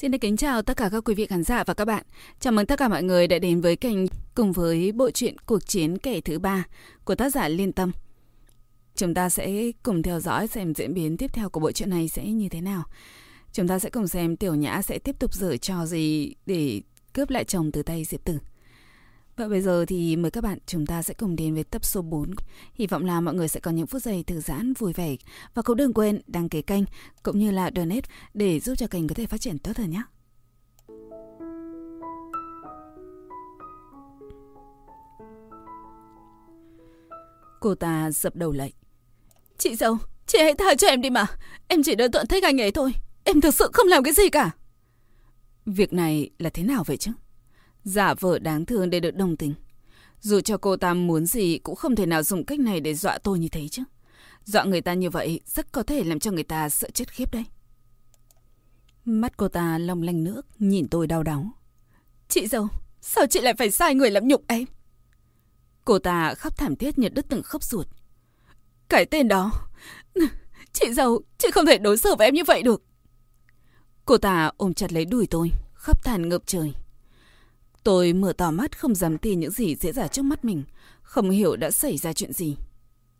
Xin được kính chào tất cả các quý vị khán giả và các bạn. Chào mừng tất cả mọi người đã đến với kênh cùng với bộ truyện Cuộc chiến kẻ thứ ba của tác giả Liên Tâm. Chúng ta sẽ cùng theo dõi xem diễn biến tiếp theo của bộ truyện này sẽ như thế nào. Chúng ta sẽ cùng xem Tiểu Nhã sẽ tiếp tục dở trò gì để cướp lại chồng từ tay Diệp Tử. Và bây giờ thì mời các bạn chúng ta sẽ cùng đến với tập số 4. Hy vọng là mọi người sẽ có những phút giây thư giãn vui vẻ. Và cũng đừng quên đăng ký kênh cũng như là donate để giúp cho kênh có thể phát triển tốt hơn nhé. Cô ta dập đầu lạy. Chị dâu, chị hãy tha cho em đi mà. Em chỉ đơn thuần thích anh ấy thôi. Em thực sự không làm cái gì cả. Việc này là thế nào vậy chứ? Giả vợ đáng thương để được đồng tình. Dù cho cô ta muốn gì cũng không thể nào dùng cách này để dọa tôi như thế chứ. Dọa người ta như vậy rất có thể làm cho người ta sợ chết khiếp đấy. Mắt cô ta long lanh nước, nhìn tôi đau đáu. Chị dâu, sao chị lại phải sai người làm nhục em? Cô ta khóc thảm thiết như đứt từng khớp ruột. Cái tên đó... Chị dâu, chị không thể đối xử với em như vậy được. Cô ta ôm chặt lấy đùi tôi, khóc than ngập trời. Tôi mở to mắt không dám tin những gì diễn ra trước mắt mình, không hiểu đã xảy ra chuyện gì.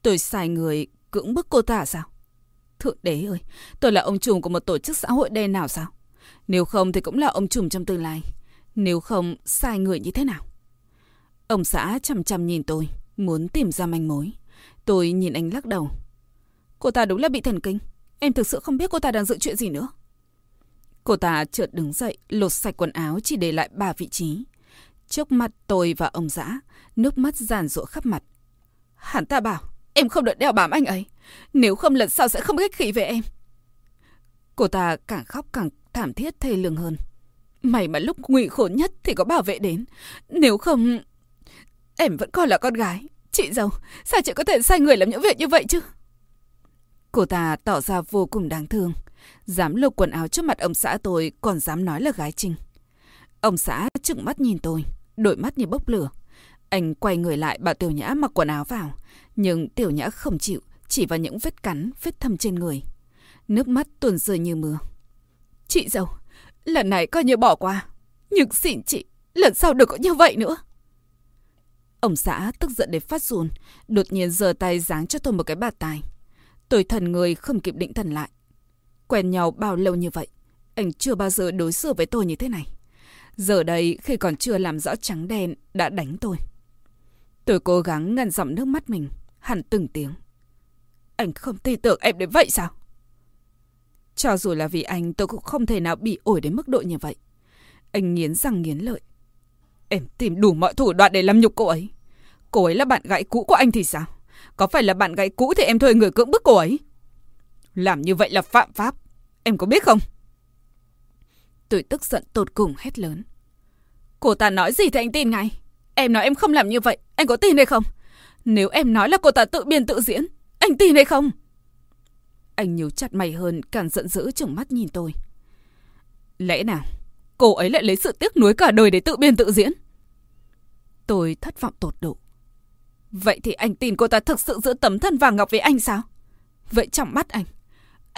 Tôi sai người cưỡng bức cô ta sao? Thượng đế ơi, tôi là ông trùm của một tổ chức xã hội đen nào sao? Nếu không thì cũng là ông trùm trong tương lai. Nếu không, sai người như thế nào? Ông xã chằm chằm nhìn tôi, muốn tìm ra manh mối. Tôi nhìn anh lắc đầu. Cô ta đúng là bị thần kinh. Em thực sự không biết cô ta đang dự chuyện gì nữa. Cô ta chợt đứng dậy, lột sạch quần áo chỉ để lại ba vị trí. Trước mặt tôi và ông giã, nước mắt giàn rụa khắp mặt. Hắn ta bảo, em không được đeo bám anh ấy. Nếu không lần sau sẽ không ghét khí về em. Cô ta càng khóc càng thảm thiết thê lương hơn. Mày mà lúc nguy khổ nhất thì có bảo vệ đến. Nếu không... Em vẫn còn là con gái. Chị giàu, sao chị có thể sai người làm những việc như vậy chứ? Cô ta tỏ ra vô cùng đáng thương. Dám lột quần áo trước mặt ông xã tôi còn dám nói là gái trinh. Ông xã trừng mắt nhìn tôi, đôi mắt như bốc lửa. Anh quay người lại bảo Tiểu Nhã mặc quần áo vào. Nhưng Tiểu Nhã không chịu, chỉ vào những vết cắn, vết thâm trên người. Nước mắt tuôn rơi như mưa. Chị dâu, lần này coi như bỏ qua. Nhưng xin chị, lần sau đừng có như vậy nữa. Ông xã tức giận đến phát run, đột nhiên giơ tay giáng cho tôi một cái bạt tài. Tôi thần người không kịp định thần lại. Quen nhau bao lâu như vậy, anh chưa bao giờ đối xử với tôi như thế này. Giờ đây, khi còn chưa làm rõ trắng đen, đã đánh tôi. Tôi cố gắng ngăn giọng nước mắt mình, hẳn từng tiếng. Anh không tin tưởng em đến vậy sao? Cho dù là vì anh, tôi cũng không thể nào bị ổi đến mức độ như vậy. Anh nghiến răng nghiến lợi. Em tìm đủ mọi thủ đoạn để làm nhục cô ấy. Cô ấy là bạn gái cũ của anh thì sao? Có phải là bạn gái cũ thì em thuê người cưỡng bức cô ấy? Làm như vậy là phạm pháp. Em có biết không? Tôi tức giận tột cùng hét lớn. Cô ta nói gì thì anh tin ngay. Em nói em không làm như vậy. Anh có tin hay không? Nếu em nói là cô ta tự biên tự diễn, anh tin hay không? Anh nhíu chặt mày hơn, càng giận dữ trừng mắt nhìn tôi. Lẽ nào, cô ấy lại lấy sự tiếc nuối cả đời để tự biên tự diễn? Tôi thất vọng tột độ. Vậy thì anh tin cô ta thực sự giữ tấm thân vàng ngọc với anh sao? Vậy trong mắt anh,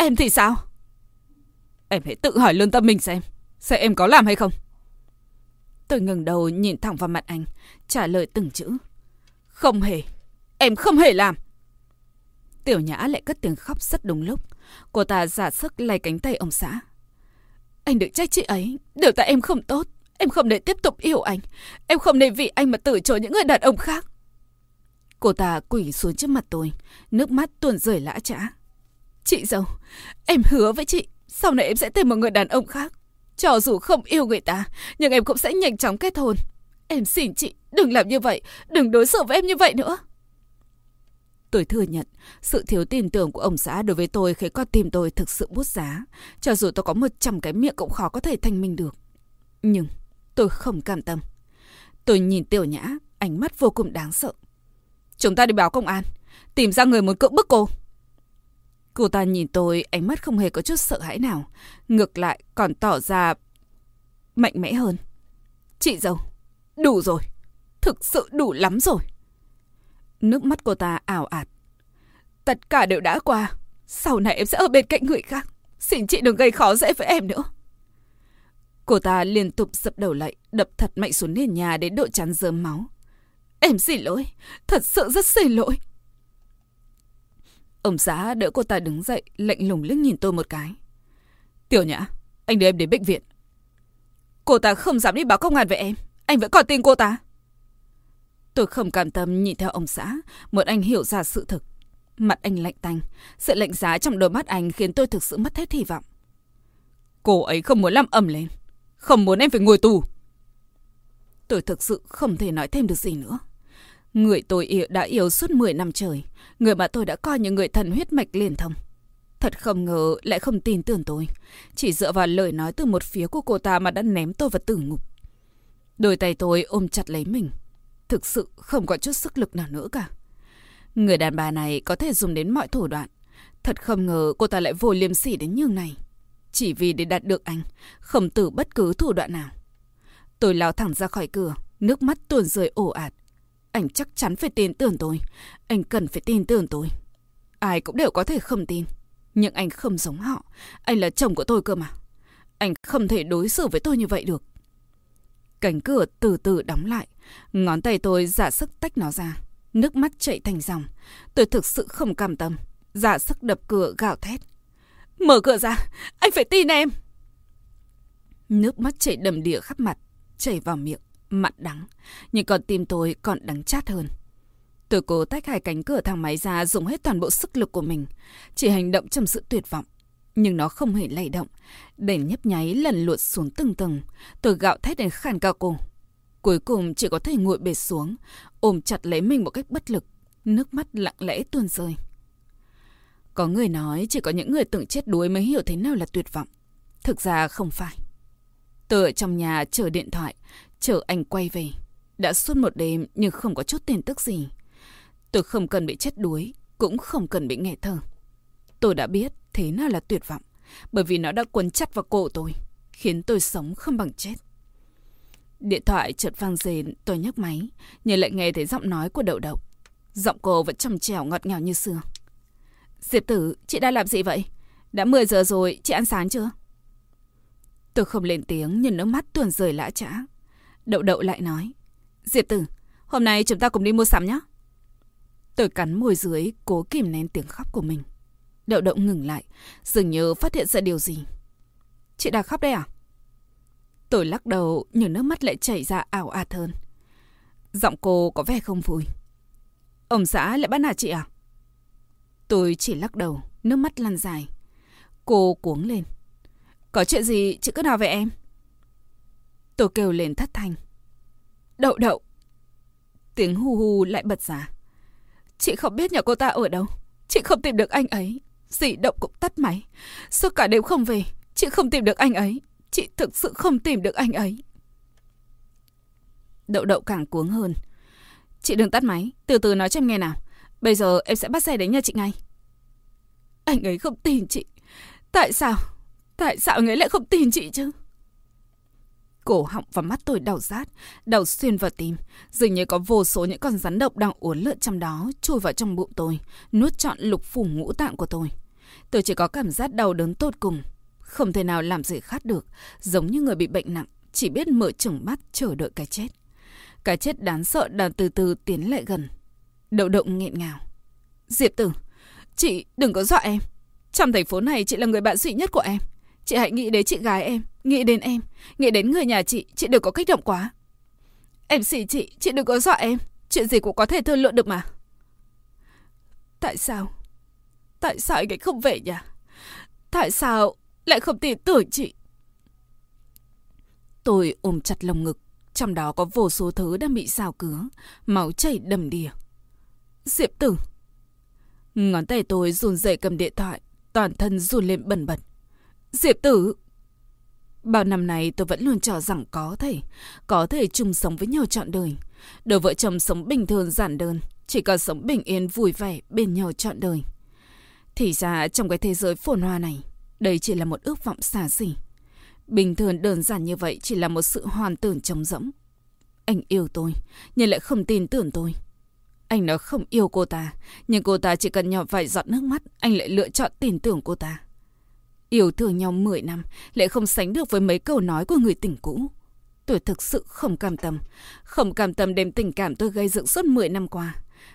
Em thì sao? Em hãy tự hỏi lương tâm mình xem. Xem em có làm hay không? Tôi ngừng đầu nhìn thẳng vào mặt anh, trả lời từng chữ. Không hề. Em không hề làm. Tiểu Nhã lại cất tiếng khóc rất đúng lúc. Cô ta giả sức lay cánh tay ông xã. Anh đừng trách chị ấy. Đều tại em không tốt. Em không để tiếp tục yêu anh. Em không để vì anh mà từ chối những người đàn ông khác. Cô ta quỳ xuống trước mặt tôi. Nước mắt tuôn rơi lã trã. Chị dâu, em hứa với chị, sau này em sẽ tìm một người đàn ông khác. Cho dù không yêu người ta, nhưng em cũng sẽ nhanh chóng kết hôn. Em xin chị, đừng làm như vậy, đừng đối xử với em như vậy nữa. Tôi thừa nhận, sự thiếu tin tưởng của ông xã đối với tôi khiến con tim tôi thực sự bút giá. Cho dù tôi có một trăm cái miệng cũng khó có thể thanh minh được. Nhưng tôi không cam tâm. Tôi nhìn tiểu nhã, ánh mắt vô cùng đáng sợ. Chúng ta đi báo công an, tìm ra người muốn cưỡng bức cô. Cô ta nhìn tôi, ánh mắt không hề có chút sợ hãi nào. Ngược lại, còn tỏ ra mạnh mẽ hơn. Chị dâu, đủ rồi. Thực sự đủ lắm rồi. Nước mắt cô ta ảo ạt. Tất cả đều đã qua. Sau này em sẽ ở bên cạnh người khác. Xin chị đừng gây khó dễ với em nữa. Cô ta liên tục dập đầu lại, đập thật mạnh xuống nền nhà đến độ chán rơm máu. Em xin lỗi, thật sự rất xin lỗi. Ông xã đỡ cô ta đứng dậy, lạnh lùng liếc nhìn tôi một cái. Tiểu nhã, anh đưa em đến bệnh viện. Cô ta không dám đi báo công an về em, anh vẫn còn tin cô ta. Tôi không cảm tâm nhìn theo ông xã, một anh hiểu ra sự thực. Mặt anh lạnh tanh, sự lạnh giá trong đôi mắt anh khiến tôi thực sự mất hết hy vọng. Cô ấy không muốn làm ầm lên, không muốn em phải ngồi tù. Tôi thực sự không thể nói thêm được gì nữa. Người tôi yêu đã yêu suốt 10 năm trời, người mà tôi đã coi như người thần huyết mạch liền thông. Thật không ngờ lại không tin tưởng tôi, chỉ dựa vào lời nói từ một phía của cô ta mà đã ném tôi vào tử ngục. Đôi tay tôi ôm chặt lấy mình, thực sự không có chút sức lực nào nữa cả. Người đàn bà này có thể dùng đến mọi thủ đoạn. Thật không ngờ cô ta lại vô liêm sỉ đến như này. Chỉ vì để đạt được anh, không từ bất cứ thủ đoạn nào. Tôi lao thẳng ra khỏi cửa, nước mắt tuôn rơi ồ ạt. Anh chắc chắn phải tin tưởng tôi. Anh cần phải tin tưởng tôi. Ai cũng đều có thể không tin. Nhưng anh không giống họ. Anh là chồng của tôi cơ mà. Anh không thể đối xử với tôi như vậy được. Cánh cửa từ từ đóng lại. Ngón tay tôi giả sức tách nó ra. Nước mắt chạy thành dòng. Tôi thực sự không cam tâm. Giả sức đập cửa gào thét. Mở cửa ra. Anh phải tin em. Nước mắt chảy đầm đìa khắp mặt. Chảy vào miệng. Mặn đắng. Nhưng còn tim tôi còn đắng chát hơn. Tôi cố tách hai cánh cửa thang máy ra dùng hết toàn bộ sức lực của mình. Chỉ hành động trong sự tuyệt vọng. Nhưng nó không hề lay động. Đèn nhấp nháy lần lượt xuống từng tầng. Tôi gạo thét đến khàn cao cổ. Cuối cùng chỉ có thể ngồi bệt xuống, ôm chặt lấy mình một cách bất lực, nước mắt lặng lẽ tuôn rơi. Có người nói chỉ có những người từng chết đuối mới hiểu thế nào là tuyệt vọng. Thực ra không phải. Tôi ở trong nhà chờ điện thoại, chờ anh quay về. Đã suốt một đêm nhưng không có chút tin tức gì. Tôi không cần bị chết đuối, cũng không cần bị nghẹt thở. Tôi đã biết thế nào là tuyệt vọng, bởi vì nó đã quấn chặt vào cổ tôi, khiến tôi sống không bằng chết. Điện thoại chợt vang rền, tôi nhấc máy, nhưng lại nghe thấy giọng nói của đậu đậu. Giọng cô vẫn trầm trèo ngọt ngào như xưa. Diệp tử, chị đang làm gì vậy? Đã 10 giờ rồi, chị ăn sáng chưa? Tôi không lên tiếng nhìn nước mắt tuôn rời lã trã. Đậu đậu lại nói. Diệp tử, hôm nay chúng ta cùng đi mua sắm nhé. Tôi cắn môi dưới, cố kìm nén tiếng khóc của mình. Đậu đậu ngừng lại, dường như phát hiện ra điều gì. Chị đã khóc đây à? Tôi lắc đầu nhưng nước mắt lại chảy ra ảo ạt hơn. Giọng cô có vẻ không vui. Ông xã lại bắt nạt chị à? Tôi chỉ lắc đầu, nước mắt lăn dài. Cô cuống lên. Có chuyện gì chị cứ nói về em? Tôi kêu lên thất thanh. Đậu đậu. Tiếng hu hu lại bật ra. Chị không biết nhà cô ta ở đâu. Chị không tìm được anh ấy. Dì động cũng tắt máy. Suốt cả đêm không về. Chị không tìm được anh ấy. Chị thực sự không tìm được anh ấy. Đậu đậu càng cuống hơn. Chị đừng tắt máy, từ từ nói cho em nghe nào. Bây giờ em sẽ bắt xe đến nhà chị ngay. Anh ấy không tin chị. Tại sao? Tại sao anh ấy lại không tin chị chứ? Cổ họng và mắt tôi đau rát, đau xuyên vào tim. Dường như có vô số những con rắn độc đang uốn lượn trong đó, chui vào trong bụng tôi, nuốt trọn lục phủ ngũ tạng của tôi. Tôi chỉ có cảm giác đau đớn tột cùng, không thể nào làm gì khác được, giống như người bị bệnh nặng, chỉ biết mở chừng mắt chờ đợi cái chết. Cái chết đáng sợ đang từ từ tiến lại gần. Đậu động nghẹn ngào. Diệp tử, chị đừng có dọa em. Trong thành phố này chị là người bạn duy nhất của em. Chị hãy nghĩ đến chị gái em, nghĩ đến em, nghĩ đến người nhà chị, chị đừng có kích động quá. Em xỉ chị, chị đừng có dọa em. Chuyện gì cũng có thể thương lượng được mà. Tại sao? Tại sao anh ấy không về nhà? Tại sao lại không tin tưởng chị. Tôi ôm chặt lồng ngực, trong đó có vô số thứ đang bị xào cứa, máu chảy đầm đìa. Diệp tử. Ngón tay tôi run rẩy cầm điện thoại, toàn thân run lên bẩn bật. Diệp tử. Bao năm nay tôi vẫn luôn cho rằng có thể, có thể chung sống với nhau trọn đời. Đôi vợ chồng sống bình thường giản đơn, chỉ có sống bình yên vui vẻ bên nhau trọn đời. Thì ra trong cái thế giới phồn hoa này, đây chỉ là một ước vọng xa xỉ. Bình thường đơn giản như vậy chỉ là một sự hoàn tưởng trống rỗng. Anh yêu tôi, nhưng lại không tin tưởng tôi. Anh nói không yêu cô ta, nhưng cô ta chỉ cần nhỏ vài giọt nước mắt, anh lại lựa chọn tin tưởng cô ta. Yêu thương nhau 10 năm, lại không sánh được với mấy câu nói của người tình cũ. Tôi thực sự không cam tâm. Không cam tâm đem tình cảm tôi gây dựng suốt 10 năm qua.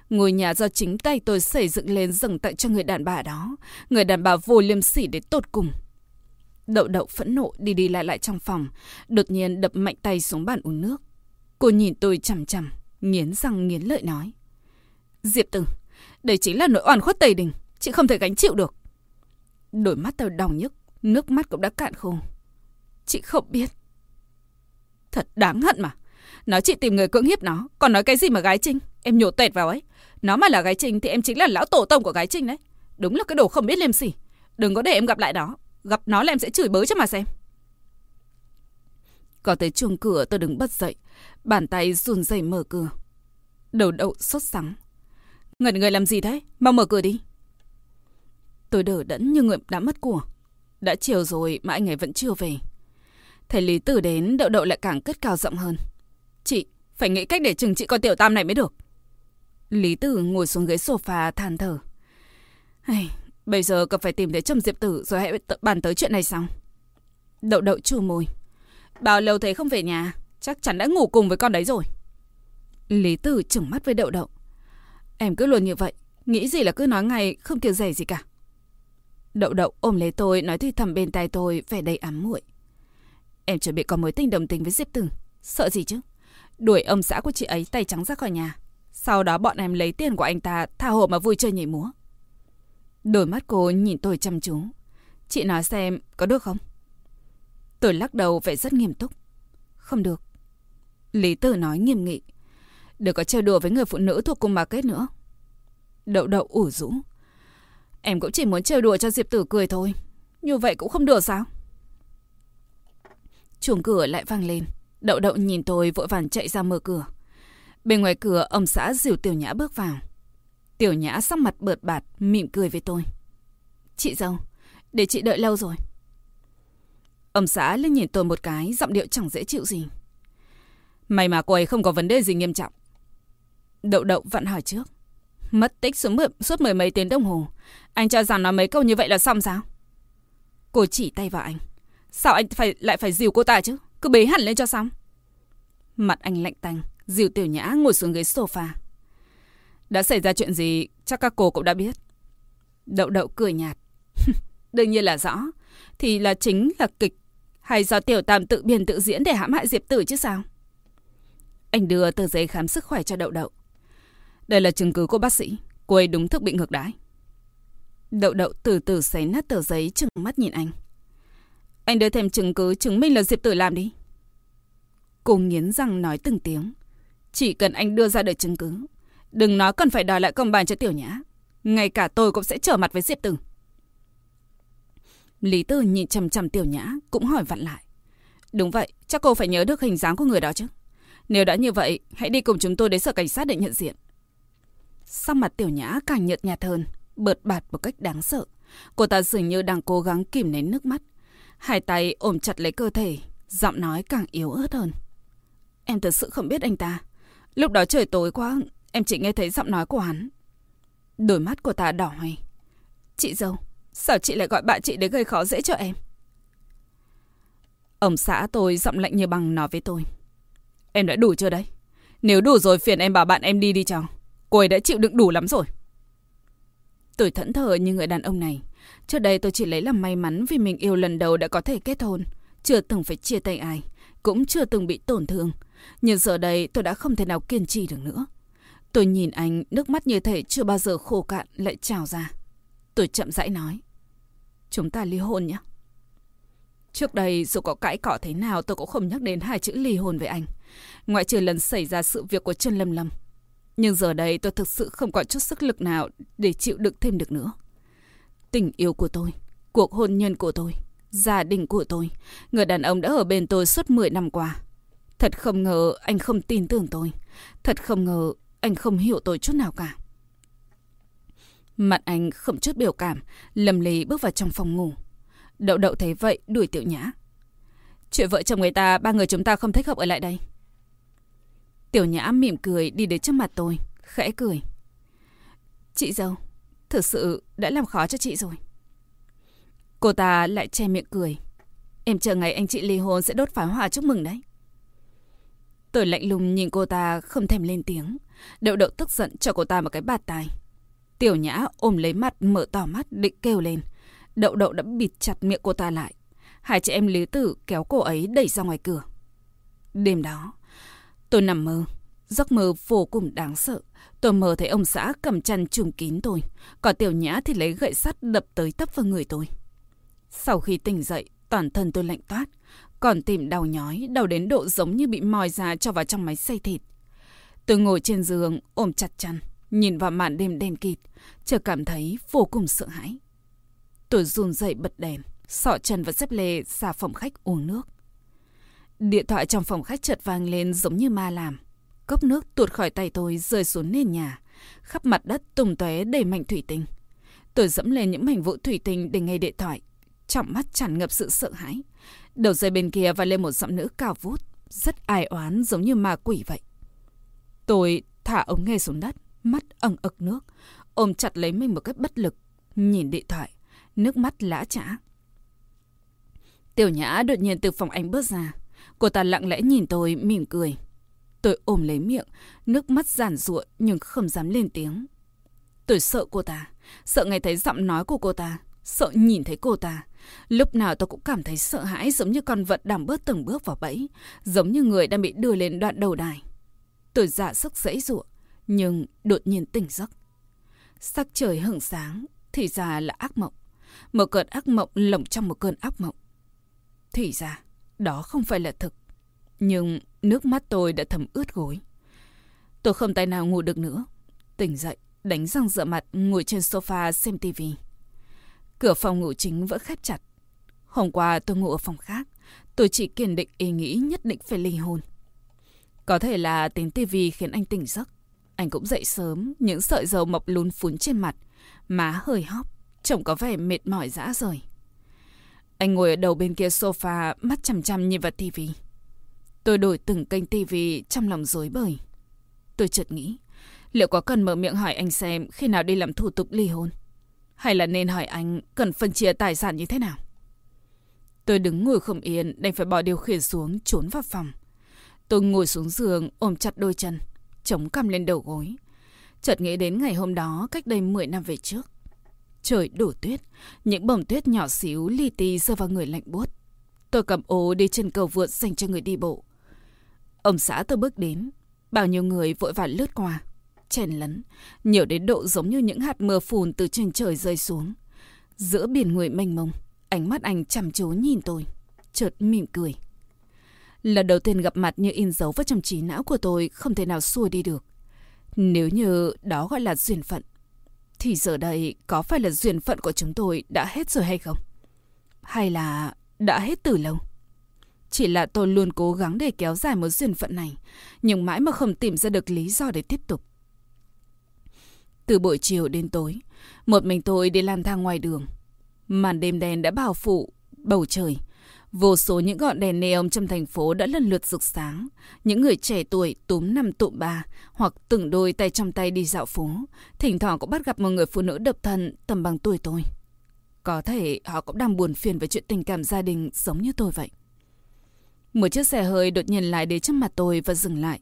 Ngôi nhà do chính tay tôi xây dựng lên dâng tặng cho người đàn bà đó. Người đàn bà vô liêm sỉ đến tột cùng. Đậu đậu phẫn nộ đi đi lại lại trong phòng. Đột nhiên đập mạnh tay xuống bàn uống nước. Cô nhìn tôi chằm chằm, nghiến răng nghiến lợi nói. Diệp Tử, đây chính là nỗi oan khuất Tây Đình. Chị không thể gánh chịu được. Đôi mắt tôi đau nhức, nước mắt cũng đã cạn khô. Chị không biết. Thật đáng hận mà. Nói chị tìm người cưỡng hiếp nó, còn nói cái gì mà gái trinh. Em nhổ tẹt vào ấy. Nó mà là gái trinh thì em chính là lão tổ tông của gái trinh đấy. Đúng là cái đồ không biết liêm sỉ. Đừng có để em gặp lại nó. Gặp nó là em sẽ chửi bới cho mà xem. Có tới chuông cửa tôi đứng bật dậy. Bàn tay run rẩy mở cửa. Đầu đậu sốt sắng. Ngẩn người làm gì thế? Mau mở cửa đi. Tôi đỡ đẫn như người đã mất của. Đã chiều rồi mà anh ấy vẫn chưa về. Thầy Lý Tử đến, đậu đậu lại càng cất cao giọng hơn. Chị, phải nghĩ cách để chừng trị con tiểu tam này mới được. Lý Tử ngồi xuống ghế sofa than thở. Hey, bây giờ cần phải tìm thấy Trầm Diệp Tử rồi hãy bàn tới chuyện này xong. Đậu đậu chua môi. Bao lâu thấy không về nhà? Chắc chắn đã ngủ cùng với con đấy rồi. Lý Tử trừng mắt với đậu đậu. Em cứ luôn như vậy. Nghĩ gì là cứ nói ngay không kiêng rẻ gì cả. Đậu đậu, ôm lấy tôi, nói thì thầm bên tai tôi, vẻ đầy ám muội. Em chuẩn bị có mối tình đồng tình với Diệp Tử. Sợ gì chứ? Đuổi ông xã của chị ấy tay trắng ra khỏi nhà. Sau đó bọn em lấy tiền của anh ta, tha hồ mà vui chơi nhảy múa. Đôi mắt cô nhìn tôi chăm chú. Chị nói xem, có được không? Tôi lắc đầu vẻ rất nghiêm túc. Không được. Lý Tử nói nghiêm nghị. Đừng có chơi đùa với người phụ nữ thuộc cùng bà kết nữa. Đậu đậu ủ rũ. Em cũng chỉ muốn chơi đùa cho Diệp Tử cười thôi. Như vậy cũng không được sao? Chuồng cửa lại vang lên. Đậu đậu nhìn tôi vội vàng chạy ra mở cửa. Bên ngoài cửa ông xã dìu Tiểu Nhã bước vào. Tiểu Nhã sắc mặt bợt bạt, mỉm cười với tôi. Chị dâu, để chị đợi lâu rồi. Ông xã lên nhìn tôi một cái, giọng điệu chẳng dễ chịu gì. May mà cô ấy không có vấn đề gì nghiêm trọng. Đậu đậu vặn hỏi trước. Mất tích suốt, mười, suốt mười mấy tiếng đồng hồ. Anh cho rằng nói mấy câu như vậy là xong sao? Cô chỉ tay vào anh. Sao anh phải lại phải dìu cô ta chứ? Cứ bế hẳn lên cho xong. Mặt anh lạnh tanh, dìu tiểu nhã ngồi xuống ghế sofa. Đã xảy ra chuyện gì chắc các cô cũng đã biết. Đậu đậu cười nhạt. Đương nhiên là rõ. Thì là chính là kịch. Hay do tiểu tam tự biên tự diễn để hãm hại Diệp Tử chứ sao? Anh đưa tờ giấy khám sức khỏe cho đậu đậu. Đây là chứng cứ của bác sĩ. Cô ấy đúng thức bị ngược đãi. Đậu đậu từ từ xé nát tờ giấy trừng mắt nhìn anh. Anh đưa thêm chứng cứ chứng minh là Diệp Tử làm đi. Cô nghiến răng nói từng tiếng. Chỉ cần anh đưa ra được chứng cứ. Đừng nói cần phải đòi lại công bằng cho Tiểu Nhã. Ngay cả tôi cũng sẽ trở mặt với Diệp Tử. Lý Tử nhìn chằm chằm Tiểu Nhã cũng hỏi vặn lại. Đúng vậy, chắc cô phải nhớ được hình dáng của người đó chứ. Nếu đã như vậy, hãy đi cùng chúng tôi đến sở cảnh sát để nhận diện. Sắc mặt Tiểu Nhã càng nhợt nhạt hơn, bợt bạt một cách đáng sợ. Cô ta dường như đang cố gắng kìm nén nước mắt. Hai tay ôm chặt lấy cơ thể, giọng nói càng yếu ớt hơn. Em thật sự không biết anh ta. Lúc đó trời tối quá, em chỉ nghe thấy giọng nói của hắn. Đôi mắt của ta đỏ hoe. Chị dâu, sao chị lại gọi bạn chị để gây khó dễ cho em? Ông xã tôi giọng lạnh như bằng nói với tôi. Em đã đủ chưa đấy? Nếu đủ rồi phiền em bảo bạn em đi đi cho. Cô ấy đã chịu đựng đủ lắm rồi. Tôi thẫn thờ như người đàn ông này. Trước đây tôi chỉ lấy làm may mắn vì mình yêu lần đầu đã có thể kết hôn. Chưa từng phải chia tay ai. Cũng chưa từng bị tổn thương. Nhưng giờ đây tôi đã không thể nào kiên trì được nữa. Tôi nhìn anh, nước mắt như thể chưa bao giờ khô cạn lại trào ra. Tôi chậm rãi nói. Chúng ta ly hôn nhé. Trước đây dù có cãi cọ thế nào tôi cũng không nhắc đến hai chữ ly hôn với anh. Ngoại trừ lần xảy ra sự việc của Trần Lâm Lâm. Nhưng giờ đây tôi thực sự không có chút sức lực nào để chịu đựng thêm được nữa. Tình yêu của tôi, cuộc hôn nhân của tôi, gia đình của tôi, người đàn ông đã ở bên tôi suốt 10 năm qua. Thật không ngờ anh không tin tưởng tôi. Thật không ngờ anh không hiểu tôi chút nào cả. Mặt anh không chút biểu cảm, lầm lì bước vào trong phòng ngủ. Đậu đậu thấy vậy đuổi tiểu nhã. Chuyện vợ chồng người ta, ba người chúng ta không thích hợp ở lại đây. Tiểu nhã mỉm cười đi đến trước mặt tôi, khẽ cười. Chị dâu, thực sự đã làm khó cho chị rồi. Cô ta lại che miệng cười. Em chờ ngày anh chị ly hôn sẽ đốt pháo hoa chúc mừng đấy. Tôi lạnh lùng nhìn cô ta không thèm lên tiếng. Đậu đậu tức giận cho cô ta một cái bạt tai. Tiểu nhã ôm lấy mặt mở to mắt định kêu lên. Đậu đậu đã bịt chặt miệng cô ta lại. Hai chị em Lý Tử kéo cô ấy đẩy ra ngoài cửa. Đêm đó, tôi nằm mơ. Giấc mơ vô cùng đáng sợ. Tôi mơ thấy ông xã cầm chăn trùm kín tôi. Còn tiểu nhã thì lấy gậy sắt đập tới tấp vào người tôi. Sau khi tỉnh dậy, toàn thân tôi lạnh toát. Còn tìm đau nhói, đau đến độ giống như bị mòi ra cho vào trong máy xay thịt. Tôi ngồi trên giường, ôm chặt chăn, nhìn vào màn đêm đen kịt, chợt cảm thấy vô cùng sợ hãi. Tôi run dậy bật đèn, sọ chân và xếp lê ra phòng khách uống nước. Điện thoại trong phòng khách chợt vang lên giống như ma làm. Cốc nước tuột khỏi tay tôi rơi xuống nền nhà, khắp mặt đất tùng tóe đầy mảnh thủy tinh. Tôi dẫm lên những mảnh vụn thủy tinh để nghe điện thoại, Trọng mắt tràn ngập sự sợ hãi. Đầu dây bên kia và lên một giọng nữ cao vút, rất ai oán giống như ma quỷ vậy. Tôi thả ống nghe xuống đất, mắt ẩn ực nước, ôm chặt lấy mình một cách bất lực, nhìn điện thoại, nước mắt lã trã. Tiểu Nhã đột nhiên từ phòng anh bước ra. Cô ta lặng lẽ nhìn tôi, mỉm cười. Tôi ôm lấy miệng, nước mắt giản ruộng nhưng không dám lên tiếng. Tôi sợ cô ta, sợ nghe thấy giọng nói của cô ta, sợ nhìn thấy cô ta. Lúc nào tôi cũng cảm thấy sợ hãi giống như con vật đang bước từng bước vào bẫy, giống như người đang bị đưa lên đoạn đầu đài. Tôi dạ sức dãy ruộng, nhưng đột nhiên tỉnh giấc. Sắc trời hửng sáng, thì ra là ác mộng. Một cơn ác mộng lồng trong một cơn ác mộng. Thì ra, đó không phải là thực. Nhưng nước mắt tôi đã thấm ướt gối. Tôi không tài nào ngủ được nữa. Tỉnh dậy, đánh răng rửa mặt, ngồi trên sofa xem tivi. Cửa phòng ngủ chính vẫn khép chặt. Hôm qua tôi ngủ ở phòng khác. Tôi chỉ kiên định ý nghĩ nhất định phải ly hôn. Có thể là tiếng tivi khiến anh tỉnh giấc. Anh cũng dậy sớm, những sợi dầu mọc lún phún trên mặt. Má hơi hóp, trông có vẻ mệt mỏi dã rời. Anh ngồi ở đầu bên kia sofa, mắt chằm chằm nhìn vào tivi. Tôi đổi từng kênh tivi trong lòng rối bời. Tôi chợt nghĩ, liệu có cần mở miệng hỏi anh xem khi nào đi làm thủ tục ly hôn? Hay là nên hỏi anh cần phân chia tài sản như thế nào? Tôi đứng ngồi không yên, đành phải bỏ điều khiển xuống, trốn vào phòng. Tôi ngồi xuống giường, ôm chặt đôi chân, chống cằm lên đầu gối. Chợt nghĩ đến ngày hôm đó, cách đây 10 năm về trước. Trời đổ tuyết, những bông tuyết nhỏ xíu li ti rơi vào người lạnh buốt. Tôi cầm ô đi trên cầu vượt dành cho người đi bộ. Ông xã tôi bước đến, bao nhiêu người vội vã lướt qua, chèn lấn, nhiều đến độ giống như những hạt mưa phùn từ trên trời rơi xuống. Giữa biển người mênh mông, ánh mắt anh chăm chú nhìn tôi, chợt mỉm cười. Lần đầu tiên gặp mặt như in dấu vào trong trí não của tôi không thể nào xua đi được. Nếu như đó gọi là duyên phận, thì giờ đây có phải là duyên phận của chúng tôi đã hết rồi hay không? Hay là đã hết từ lâu? Chỉ là tôi luôn cố gắng để kéo dài một duyên phận này, nhưng mãi mà không tìm ra được lý do để tiếp tục. Từ buổi chiều đến tối, một mình tôi đi lang thang ngoài đường. Màn đêm đen đã bao phủ bầu trời. Vô số những ngọn đèn neon trong thành phố đã lần lượt rực sáng. Những người trẻ tuổi túm năm tụm ba, hoặc từng đôi tay trong tay đi dạo phố. Thỉnh thoảng cũng bắt gặp một người phụ nữ độc thân tầm bằng tuổi tôi. Có thể họ cũng đang buồn phiền về chuyện tình cảm gia đình giống như tôi vậy. Một chiếc xe hơi đột nhiên lại đến trước mặt tôi và dừng lại.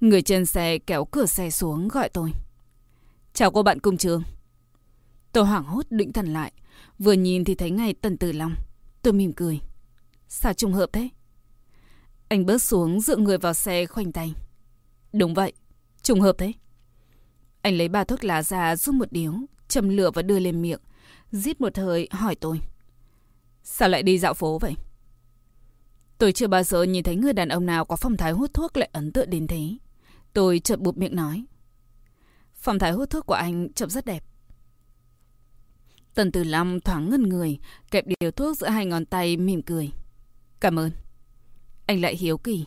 Người trên xe kéo cửa xe xuống gọi tôi. Chào cô bạn cùng trường. Tôi hoảng hốt định thần lại. Vừa nhìn thì thấy ngay Tần Tử Long. Tôi mỉm cười. Sao trùng hợp thế? Anh bớt xuống dựa người vào xe khoanh tay. Đúng vậy, trùng hợp thế. Anh lấy ba thuốc lá ra rút một điếu, châm lửa và đưa lên miệng. Giết một hơi hỏi tôi. Sao lại đi dạo phố vậy? Tôi chưa bao giờ nhìn thấy người đàn ông nào có phong thái hút thuốc lại ấn tượng đến thế. Tôi chợt bụp miệng nói. Phong thái hút thuốc của anh trông rất đẹp. Tần Tử Long thoáng ngân người, kẹp điều thuốc giữa hai ngón tay mỉm cười. Cảm ơn. Anh lại hiếu kỳ.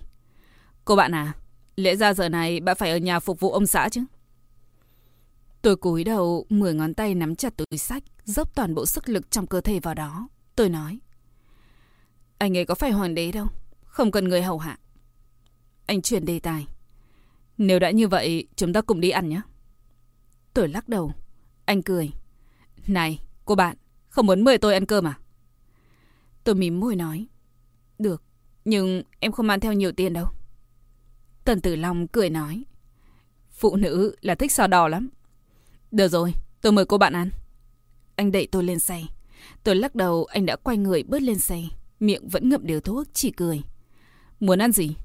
Cô bạn à, lẽ ra giờ này bạn phải ở nhà phục vụ ông xã chứ? Tôi cúi đầu, mười ngón tay nắm chặt túi sách, dốc toàn bộ sức lực trong cơ thể vào đó. Tôi nói. Anh ấy có phải hoàng đế đâu, không cần người hầu hạ. Anh chuyển đề tài. Nếu đã như vậy, chúng ta cùng đi ăn nhé. Tôi lắc đầu. Anh cười. Này, cô bạn, không muốn mời tôi ăn cơm à? Tôi mím môi nói. Được, nhưng em không mang theo nhiều tiền đâu. Tần Tử Long cười nói. Phụ nữ là thích sò đỏ lắm. Được rồi, tôi mời cô bạn ăn. Anh đẩy tôi lên xe. Tôi lắc đầu anh đã quay người bước lên xe. Miệng vẫn ngậm điều thuốc, chỉ cười. Muốn ăn gì?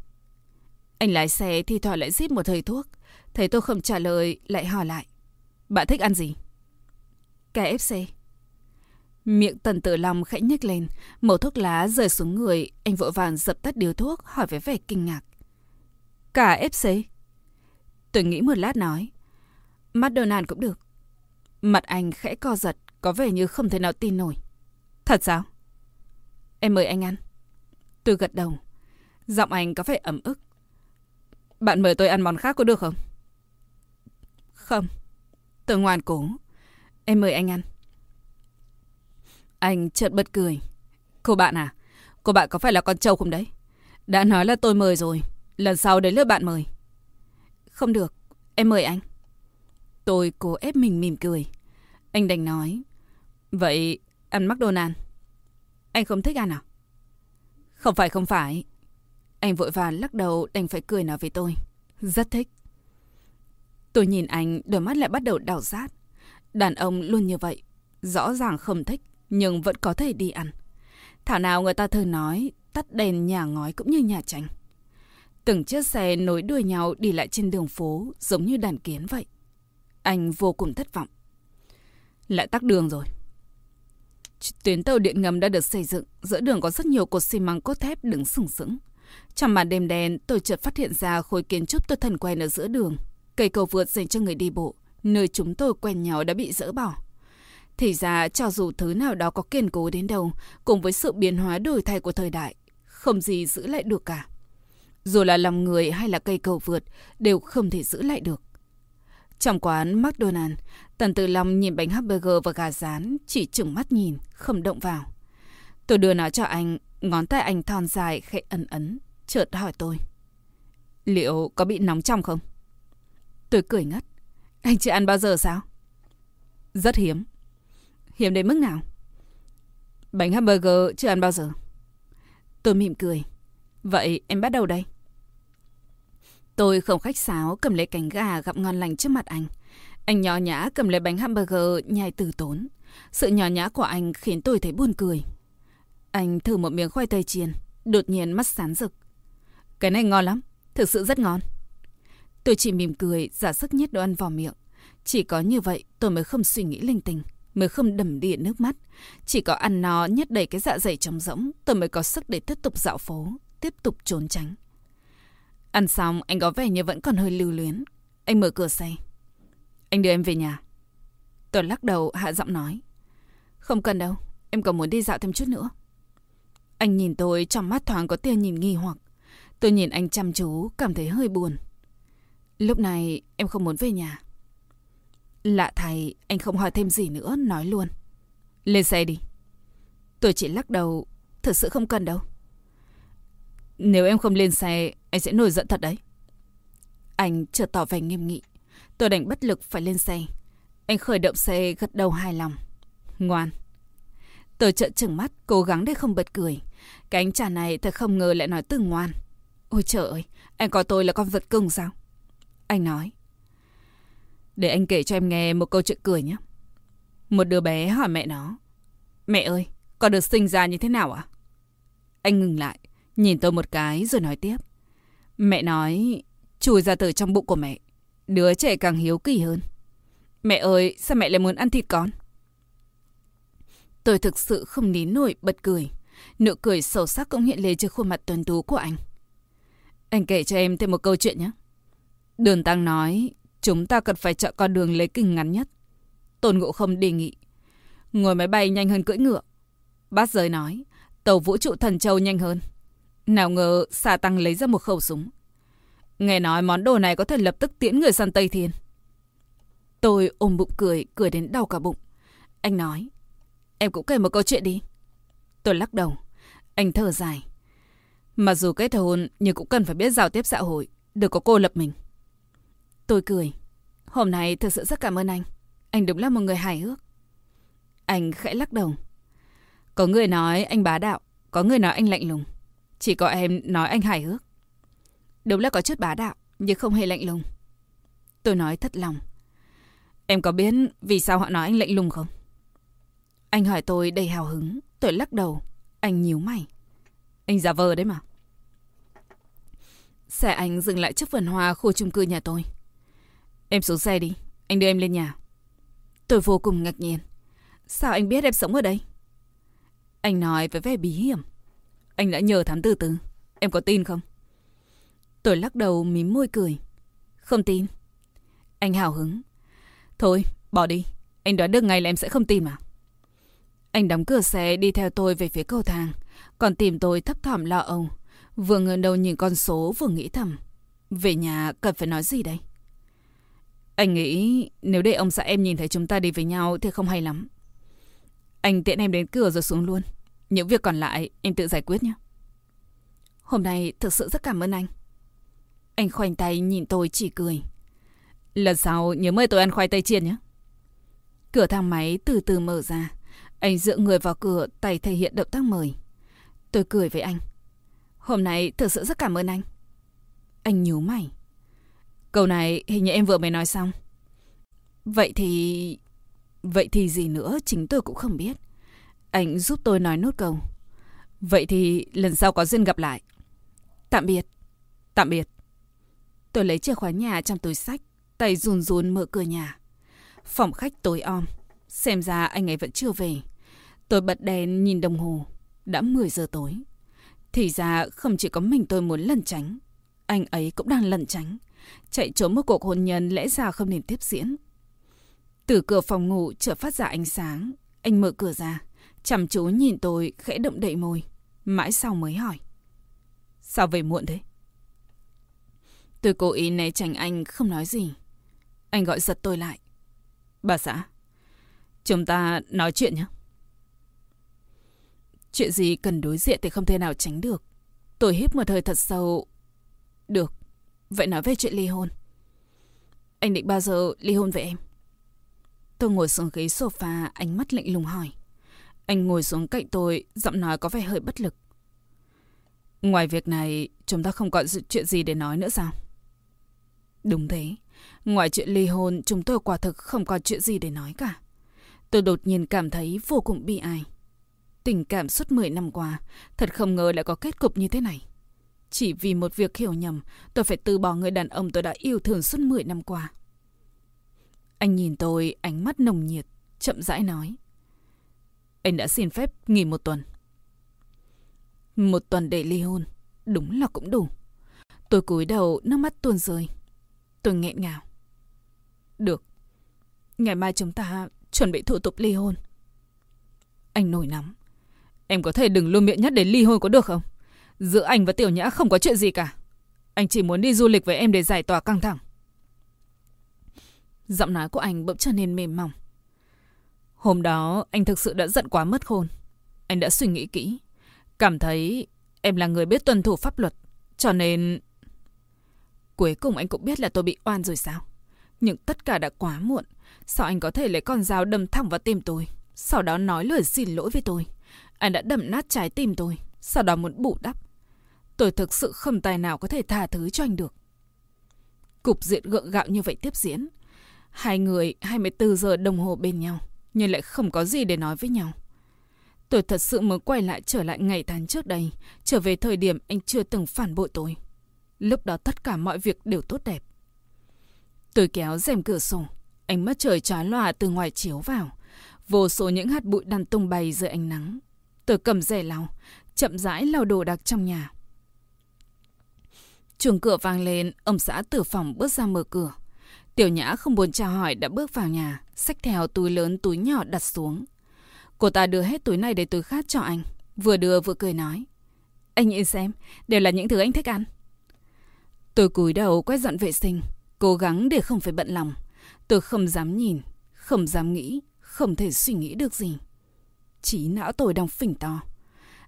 Anh lái xe thì thoảng lại giết một thời thuốc. Thấy tôi không trả lời, lại hỏi lại. Bạn thích ăn gì? KFC. Miệng tần tử long khẽ nhếch lên, màu thuốc lá rơi xuống người, anh vội vàng dập tắt điếu thuốc, hỏi với vẻ kinh ngạc. Cả FC? Tôi nghĩ một lát nói. McDonald cũng được. Mặt anh khẽ co giật, có vẻ như không thể nào tin nổi. Thật sao? Em mời anh ăn. Tôi gật đầu. Giọng anh có vẻ ấm ức. Bạn mời tôi ăn món khác có được không? Không. Tôi ngoan cố. Em mời anh ăn. Anh chợt bật cười. Cô bạn à? Cô bạn có phải là con trâu không đấy? Đã nói là tôi mời rồi. Lần sau đến lượt bạn mời. Không được. Em mời anh. Tôi cố ép mình mỉm cười. Anh đành nói. Vậy ăn McDonald. Anh không thích ăn à? Không phải không phải. Anh vội vàng lắc đầu đành phải cười nói với tôi. Rất thích. Tôi nhìn anh, đôi mắt lại bắt đầu đảo rát. Đàn ông luôn như vậy. Rõ ràng không thích, nhưng vẫn có thể đi ăn. Thảo nào người ta thường nói, tắt đèn nhà ngói cũng như nhà tranh. Từng chiếc xe nối đuôi nhau đi lại trên đường phố giống như đàn kiến vậy. Anh vô cùng thất vọng. Lại tắt đường rồi. Tuyến tàu điện ngầm đã được xây dựng, giữa đường có rất nhiều cột xi măng cốt thép đứng sừng sững. Trong màn đêm đen, tôi chợt phát hiện ra khối kiến trúc tôi thần quen ở giữa đường. Cây cầu vượt dành cho người đi bộ, nơi chúng tôi quen nhau đã bị dỡ bỏ. Thì ra, cho dù thứ nào đó có kiên cố đến đâu, cùng với sự biến hóa đổi thay của thời đại, không gì giữ lại được cả. Dù là lòng người hay là cây cầu vượt, đều không thể giữ lại được. Trong quán McDonald, Tần Tử Long nhìn bánh hamburger và gà rán, chỉ chừng mắt nhìn, không động vào. Tôi đưa nó cho anh, ngón tay anh thon dài, khẽ ấn ấn, chợt hỏi tôi. Liệu có bị nóng trong không? Tôi cười ngất. Anh chưa ăn bao giờ sao? Rất hiếm. Hiếm đến mức nào? Bánh hamburger chưa ăn bao giờ. Tôi mỉm cười. Vậy em bắt đầu đây. Tôi không khách sáo cầm lấy cánh gà gặp ngon lành trước mặt anh. Anh nhỏ nhã cầm lấy bánh hamburger nhai từ tốn. Sự nhỏ nhã của anh khiến tôi thấy buồn cười. Anh thử một miếng khoai tây chiên, đột nhiên mắt sáng rực. Cái này ngon lắm, thực sự rất ngon. Tôi chỉ mỉm cười, giả sức nhét đồ ăn vào miệng. Chỉ có như vậy tôi mới không suy nghĩ linh tinh, mới không đầm đìa nước mắt. Chỉ có ăn no nhét đầy cái dạ dày trống rỗng, tôi mới có sức để tiếp tục dạo phố, tiếp tục trốn tránh. Ăn xong, anh có vẻ như vẫn còn hơi lưu luyến. Anh mở cửa xe. Anh đưa em về nhà. Tôi lắc đầu, hạ giọng nói. Không cần đâu, em còn muốn đi dạo thêm chút nữa. Anh nhìn tôi trong mắt thoáng có tia nhìn nghi hoặc. Tôi nhìn anh chăm chú, cảm thấy hơi buồn. Lúc này em không muốn về nhà. Lạ thầy, anh không hỏi thêm gì nữa, nói luôn. Lên xe đi. Tôi chỉ lắc đầu, thật sự không cần đâu. Nếu em không lên xe, anh sẽ nổi giận thật đấy. Anh chợt tỏ vẻ nghiêm nghị. Tôi đành bất lực phải lên xe. Anh khởi động xe gật đầu hài lòng. Ngoan. Tôi trợn trừng mắt, cố gắng để không bật cười. Cái anh chàng này thật không ngờ lại nói từ ngoan. Ôi trời ơi, anh coi tôi là con vật cưng sao? Anh nói. Để anh kể cho em nghe một câu chuyện cười nhé. Một đứa bé hỏi mẹ nó. Mẹ ơi, con được sinh ra như thế nào ạ? À? Anh ngừng lại, nhìn tôi một cái rồi nói tiếp. Mẹ nói, chui ra từ trong bụng của mẹ. Đứa trẻ càng hiếu kỳ hơn. Mẹ ơi, sao mẹ lại muốn ăn thịt con? Tôi thực sự không nín nổi bật cười. Nụ cười sâu sắc cũng hiện lên trên khuôn mặt tuần tú của anh. Anh kể cho em thêm một câu chuyện nhé. Đường Tăng nói, chúng ta cần phải chọn con đường lấy kinh ngắn nhất. Tôn Ngộ không đề nghị. Ngồi máy bay nhanh hơn cưỡi ngựa. Bát giới nói, tàu vũ trụ thần châu nhanh hơn. Nào ngờ xà tăng lấy ra một khẩu súng. Nghe nói món đồ này có thể lập tức tiễn người sang Tây Thiên. Tôi ôm bụng cười, cười đến đau cả bụng. Anh nói, em cũng kể một câu chuyện đi. Tôi lắc đầu. Anh thở dài. Mặc dù kết hôn, nhưng cũng cần phải biết giao tiếp xã hội, đừng có cô lập mình. Tôi cười. Hôm nay thực sự rất cảm ơn anh. Anh đúng là một người hài hước. Anh khẽ lắc đầu. Có người nói anh bá đạo, có người nói anh lạnh lùng. Chỉ có em nói anh hài hước. Đúng là có chút bá đạo, nhưng không hề lạnh lùng. Tôi nói thật lòng. Em có biết vì sao họ nói anh lạnh lùng không? Anh hỏi tôi đầy hào hứng. Tôi lắc đầu. Anh nhíu mày. Anh giả vờ đấy mà. Xe anh dừng lại trước vườn hoa khu chung cư nhà tôi. Em xuống xe đi. Anh đưa em lên nhà. Tôi vô cùng ngạc nhiên. Sao anh biết em sống ở đây? Anh nói với vẻ bí hiểm. Anh đã nhờ thám tử từ. Em có tin không? Tôi lắc đầu mím môi cười. Không tin. Anh hào hứng. Thôi, bỏ đi. Anh đoán được ngay là em sẽ không tin mà. Anh đóng cửa xe đi theo tôi về phía cầu thang. Còn tìm tôi thấp thỏm lo âu. Vừa ngẩng đầu nhìn con số vừa nghĩ thầm. Về nhà cần phải nói gì đây? Anh nghĩ nếu để ông xã em nhìn thấy chúng ta đi với nhau thì không hay lắm. Anh tiện em đến cửa rồi xuống luôn. Những việc còn lại em tự giải quyết nhé. Hôm nay thực sự rất cảm ơn anh. Anh khoanh tay nhìn tôi chỉ cười. Lần sau nhớ mời tôi ăn khoai tây chiên nhé. Cửa thang máy từ từ mở ra. Anh dựa người vào cửa, tay thể hiện động tác mời. Tôi cười với anh. Hôm nay thực sự rất cảm ơn anh. Anh nhíu mày. Câu này hình như em vừa mới nói xong. Vậy thì... Vậy thì gì nữa chính tôi cũng không biết. Anh giúp tôi nói nốt câu. Vậy thì lần sau có duyên gặp lại. Tạm biệt. Tạm biệt. Tôi lấy chìa khóa nhà trong túi sách, tay run run mở cửa nhà. Phòng khách tối om. Xem ra anh ấy vẫn chưa về. Tôi bật đèn nhìn đồng hồ. Đã 10 giờ tối. Thì ra không chỉ có mình tôi muốn lẩn tránh. Anh ấy cũng đang lẩn tránh. Chạy trốn một cuộc hôn nhân lẽ ra không nên tiếp diễn. Từ cửa phòng ngủ chợt phát ra ánh sáng. Anh mở cửa ra. Chăm chú nhìn tôi khẽ động đậy môi. Mãi sau mới hỏi. Sao về muộn thế? Tôi cố ý né tránh anh không nói gì. Anh gọi giật tôi lại. Bà xã, chúng ta nói chuyện nhé. Chuyện gì cần đối diện thì không thể nào tránh được. Tôi hít một hơi thật sâu. Được, vậy nói về chuyện ly hôn. Anh định bao giờ ly hôn với em? Tôi ngồi xuống ghế sofa, ánh mắt lạnh lùng hỏi. Anh ngồi xuống cạnh tôi, giọng nói có vẻ hơi bất lực. Ngoài việc này, chúng ta không còn chuyện gì để nói nữa sao? Đúng thế. Ngoài chuyện ly hôn, chúng tôi quả thực không còn chuyện gì để nói cả. Tôi đột nhiên cảm thấy vô cùng bi ai. Tình cảm suốt 10 năm qua, thật không ngờ lại có kết cục như thế này. Chỉ vì một việc hiểu nhầm, tôi phải từ bỏ người đàn ông tôi đã yêu thương suốt 10 năm qua. Anh nhìn tôi, ánh mắt nồng nhiệt, chậm rãi nói. Anh đã xin phép nghỉ một tuần. Một tuần để ly hôn, đúng là cũng đủ. Tôi cúi đầu, nước mắt tuôn rơi. Tôi nghẹn ngào. Được. Ngày mai chúng ta chuẩn bị thủ tục ly hôn. Anh nổi nóng. Em có thể đừng luôn miệng nhắc đến ly hôn có được không? Giữa anh và Tiểu Nhã không có chuyện gì cả. Anh chỉ muốn đi du lịch với em để giải tỏa căng thẳng. Giọng nói của anh bỗng trở nên mềm mỏng. Hôm đó, anh thực sự đã giận quá mất khôn. Anh đã suy nghĩ kỹ. Cảm thấy em là người biết tuân thủ pháp luật. Cho nên... Cuối cùng anh cũng biết là tôi bị oan rồi sao? Nhưng tất cả đã quá muộn. Sao anh có thể lấy con dao đâm thẳng vào tim tôi? Sau đó nói lời xin lỗi với tôi. Anh đã đâm nát trái tim tôi. Sau đó muốn bù đắp. Tôi thực sự không tài nào có thể tha thứ cho anh được. Cục diện gượng gạo như vậy tiếp diễn. Hai người 24 giờ đồng hồ bên nhau. Nhưng lại không có gì để nói với nhau. Tôi thật sự mới quay lại trở lại ngày tháng trước đây. Trở về thời điểm anh chưa từng phản bội tôi. Lúc đó tất cả mọi việc đều tốt đẹp. Tôi kéo rèm cửa sổ. Ánh mắt trời trói lòa từ ngoài chiếu vào. Vô số những hạt bụi đàn tung bay dưới ánh nắng. Tôi cầm rẻ lau, chậm rãi lau đồ đạc trong nhà. Chuồng cửa vang lên, ông xã từ phòng bước ra mở cửa. Tiểu Nhã không buồn chào hỏi đã bước vào nhà, xách theo túi lớn túi nhỏ đặt xuống. Cô ta đưa hết túi này để túi khác cho anh, vừa đưa vừa cười nói. Anh nhìn xem, đều là những thứ anh thích ăn. Tôi cúi đầu quét dọn vệ sinh, cố gắng để không phải bận lòng. Tôi không dám nhìn, không dám nghĩ, không thể suy nghĩ được gì. Chỉ não tôi đang phỉnh to.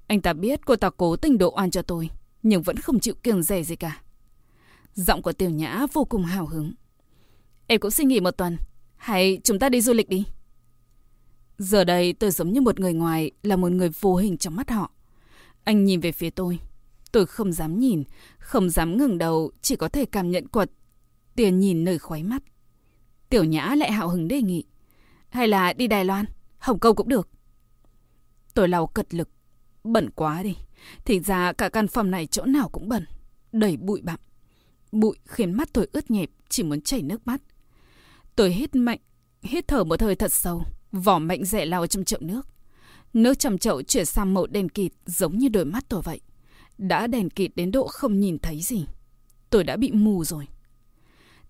Anh ta biết cô ta cố tình độ oan cho tôi, nhưng vẫn không chịu kiêng rẻ gì cả. Giọng của Tiểu Nhã vô cùng hào hứng. Em cũng xin nghỉ một tuần, hay chúng ta đi du lịch đi. Giờ đây tôi giống như một người ngoài, là một người vô hình trong mắt họ. Anh nhìn về phía tôi. Tôi không dám nhìn, không dám ngừng đầu, chỉ có thể cảm nhận quật. Tiền nhìn nơi khói mắt. Tiểu Nhã lại hào hứng đề nghị. Hay là đi Đài Loan, Hồng Kông cũng được. Tôi lau cật lực. Bẩn quá đi. Thì ra cả căn phòng này chỗ nào cũng bẩn. Đầy bụi bặm. Bụi khiến mắt tôi ướt nhẹp, chỉ muốn chảy nước mắt. Tôi hít mạnh, hít thở một hơi thật sâu, vỏ mạnh rẻ lao trong chậu nước. Nước trong chậu chuyển sang màu đen kịt giống như đôi mắt tôi vậy. Đã đèn kịt đến độ không nhìn thấy gì. Tôi đã bị mù rồi.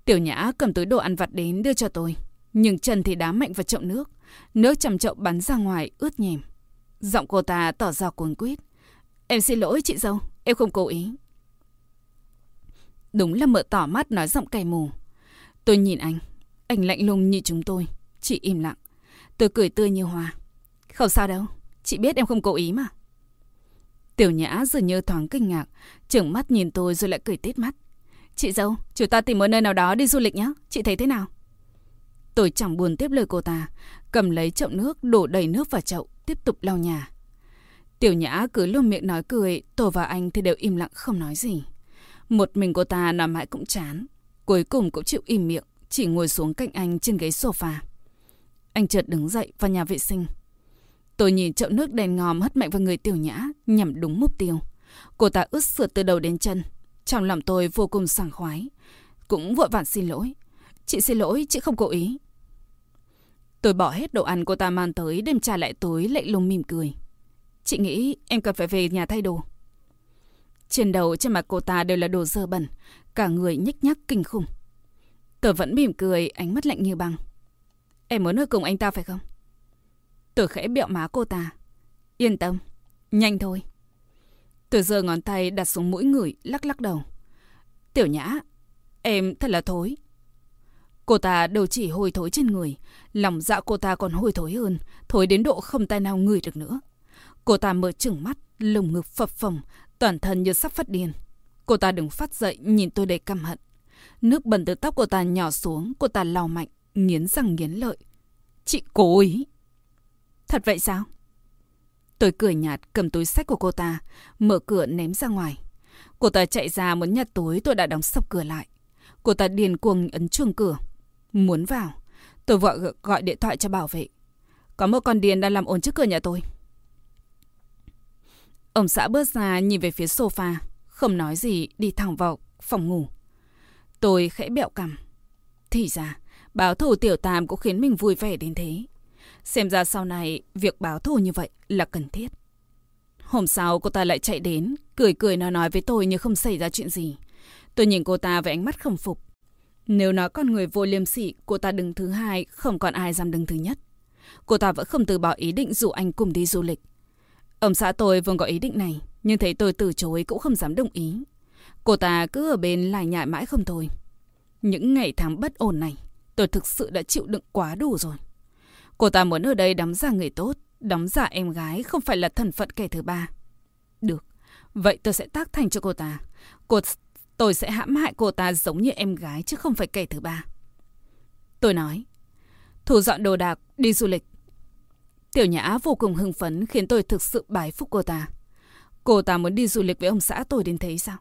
Tiểu Nhã cầm túi đồ ăn vặt đến đưa cho tôi. Nhưng chân thì đá mạnh vào chậu nước. Nước trong chậu bắn ra ngoài ướt nhèm. Giọng cô ta tỏ ra cuốn quýt. Em xin lỗi chị dâu, em không cố ý. Đúng là mợ tỏ mắt nói giọng cay mù. Tôi nhìn anh, anh lạnh lùng như chúng tôi, chị im lặng. Tôi cười tươi như hoa. Không sao đâu, chị biết em không cố ý mà. Tiểu Nhã dường như thoáng kinh ngạc, trừng mắt nhìn tôi rồi lại cười tít mắt. Chị dâu, chúng ta tìm một nơi nào đó đi du lịch nhé, chị thấy thế nào? Tôi chẳng buồn tiếp lời cô ta, cầm lấy chậu nước đổ đầy nước vào chậu, tiếp tục lau nhà. Tiểu Nhã cứ luôn miệng nói cười, tôi và anh thì đều im lặng không nói gì. Một mình cô ta nói mãi cũng chán, cuối cùng cũng chịu im miệng, chỉ ngồi xuống cạnh anh trên ghế sofa. Anh chợt đứng dậy vào nhà vệ sinh. Tôi nhìn chậu nước đèn ngòm hất mạnh vào người Tiểu Nhã, nhằm đúng mục tiêu. Cô ta ướt sượt từ đầu đến chân. Trong lòng tôi vô cùng sảng khoái. Cũng vội vàng xin lỗi. Chị xin lỗi, chị không cố ý. Tôi bỏ hết đồ ăn cô ta mang tới đem trả lại tối lạnh lùng mỉm cười. Chị nghĩ em cần phải về nhà thay đồ. Trên đầu trên mặt cô ta đều là đồ dơ bẩn, cả người nhích nhác kinh khủng. Tôi vẫn mỉm cười, ánh mắt lạnh như băng. Em muốn ở cùng anh ta phải không? Tôi khẽ bẹo má cô ta. Yên tâm, nhanh thôi. Tôi giơ ngón tay đặt xuống mũi người, lắc lắc đầu. Tiểu nhã, em thật là thối. Cô ta đầu chỉ hôi thối trên người, lòng dạ cô ta còn hôi thối hơn, thối đến độ không tay nào ngửi được nữa. Cô ta mở trừng mắt, lồng ngực phập phồng, toàn thân như sắp phát điên. Cô ta đứng phát dậy nhìn tôi đầy căm hận. Nước bẩn từ tóc cô ta nhỏ xuống, cô ta lau mạnh, nghiến răng nghiến lợi. Chị cố ý. Thật vậy sao? Tôi cười nhạt cầm túi sách của cô ta, mở cửa ném ra ngoài. Cô ta chạy ra muốn nhặt túi tôi đã đóng sập cửa lại. Cô ta điền cuồng ấn chuông cửa. Muốn vào, tôi vội gọi điện thoại cho bảo vệ. Có một con điền đang làm ồn trước cửa nhà tôi. Ông xã bước ra nhìn về phía sofa, không nói gì đi thẳng vào phòng ngủ. Tôi khẽ bẹo cằm. Thì ra, báo thù tiểu tam cũng khiến mình vui vẻ đến thế. Xem ra sau này, việc báo thù như vậy là cần thiết. Hôm sau cô ta lại chạy đến, cười cười nói nói với tôi như không xảy ra chuyện gì. Tôi nhìn cô ta với ánh mắt khâm phục. Nếu nói con người vô liêm sỉ, cô ta đứng thứ hai, không còn ai dám đứng thứ nhất. Cô ta vẫn không từ bỏ ý định rủ anh cùng đi du lịch. Ông xã tôi vốn có ý định này, nhưng thấy tôi từ chối cũng không dám đồng ý. Cô ta cứ ở bên lại nhại mãi không thôi. Những ngày tháng bất ổn này, tôi thực sự đã chịu đựng quá đủ rồi. Cô ta muốn ở đây đóng giả người tốt, đóng giả em gái không phải là thần phận kẻ thứ ba. Được, vậy tôi sẽ tác thành cho cô ta. Cô, tôi sẽ hãm hại cô ta giống như em gái chứ không phải kẻ thứ ba. Tôi nói, thu dọn đồ đạc, đi du lịch. Tiểu Nhã vô cùng hưng phấn khiến tôi thực sự bái phục cô ta. Cô ta muốn đi du lịch với ông xã tôi đến thế sao?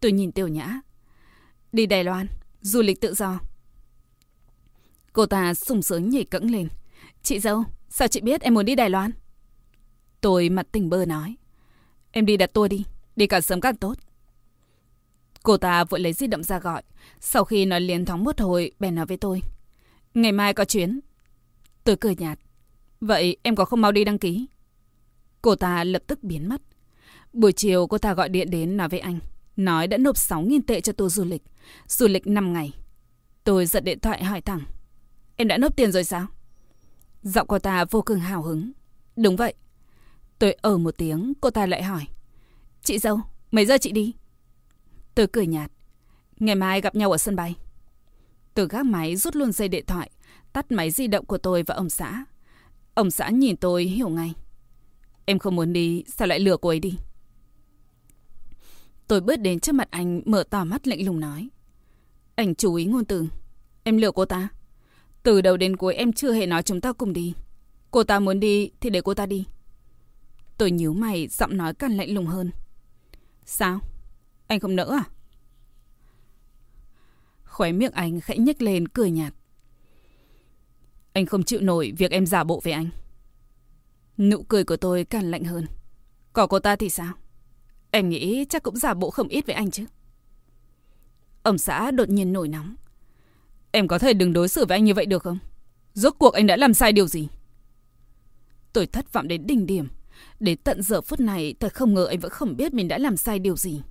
Tôi nhìn Tiểu Nhã. Đi Đài Loan, du lịch tự do. Cô ta sung sướng nhảy cẫng lên. Chị dâu, sao chị biết em muốn đi Đài Loan? Tôi mặt tình bơ nói. Em đi đặt tôi đi, đi càng sớm càng tốt. Cô ta vội lấy di động ra gọi. Sau khi nói liền thoáng một hồi, bèn nói với tôi. Ngày mai có chuyến. Tôi cười nhạt. Vậy em có không mau đi đăng ký? Cô ta lập tức biến mất. Buổi chiều cô ta gọi điện đến nói với anh. Nói đã nộp 6.000 tệ cho tour du lịch. Du lịch 5 ngày. Tôi giật điện thoại hỏi thẳng. Em đã nộp tiền rồi sao? Giọng cô ta vô cùng hào hứng. Đúng vậy. Tôi ở một tiếng, cô ta lại hỏi. Chị dâu, mấy giờ chị đi? Tôi cười nhạt. Ngày mai gặp nhau ở sân bay. Tôi gác máy rút luôn dây điện thoại, tắt máy di động của tôi và ông xã. Ông xã nhìn tôi hiểu ngay. Em không muốn đi, sao lại lừa cô ấy đi? Tôi bước đến trước mặt anh, mở to mắt lạnh lùng nói. Anh chú ý ngôn từ. Em lừa cô ta. Từ đầu đến cuối em chưa hề nói chúng ta cùng đi. Cô ta muốn đi thì để cô ta đi. Tôi nhíu mày, giọng nói càng lạnh lùng hơn. Sao? Anh không nỡ à? Khóe miệng anh khẽ nhếch lên cười nhạt. Anh không chịu nổi việc em giả bộ với anh. Nụ cười của tôi càng lạnh hơn. Còn cô ta thì sao? Em nghĩ chắc cũng giả bộ không ít với anh chứ. Ông xã đột nhiên nổi nóng. Em có thể đừng đối xử với anh như vậy được không? Rốt cuộc anh đã làm sai điều gì? Tôi thất vọng đến đỉnh điểm. Đến tận giờ phút này tôi không ngờ anh vẫn không biết mình đã làm sai điều gì.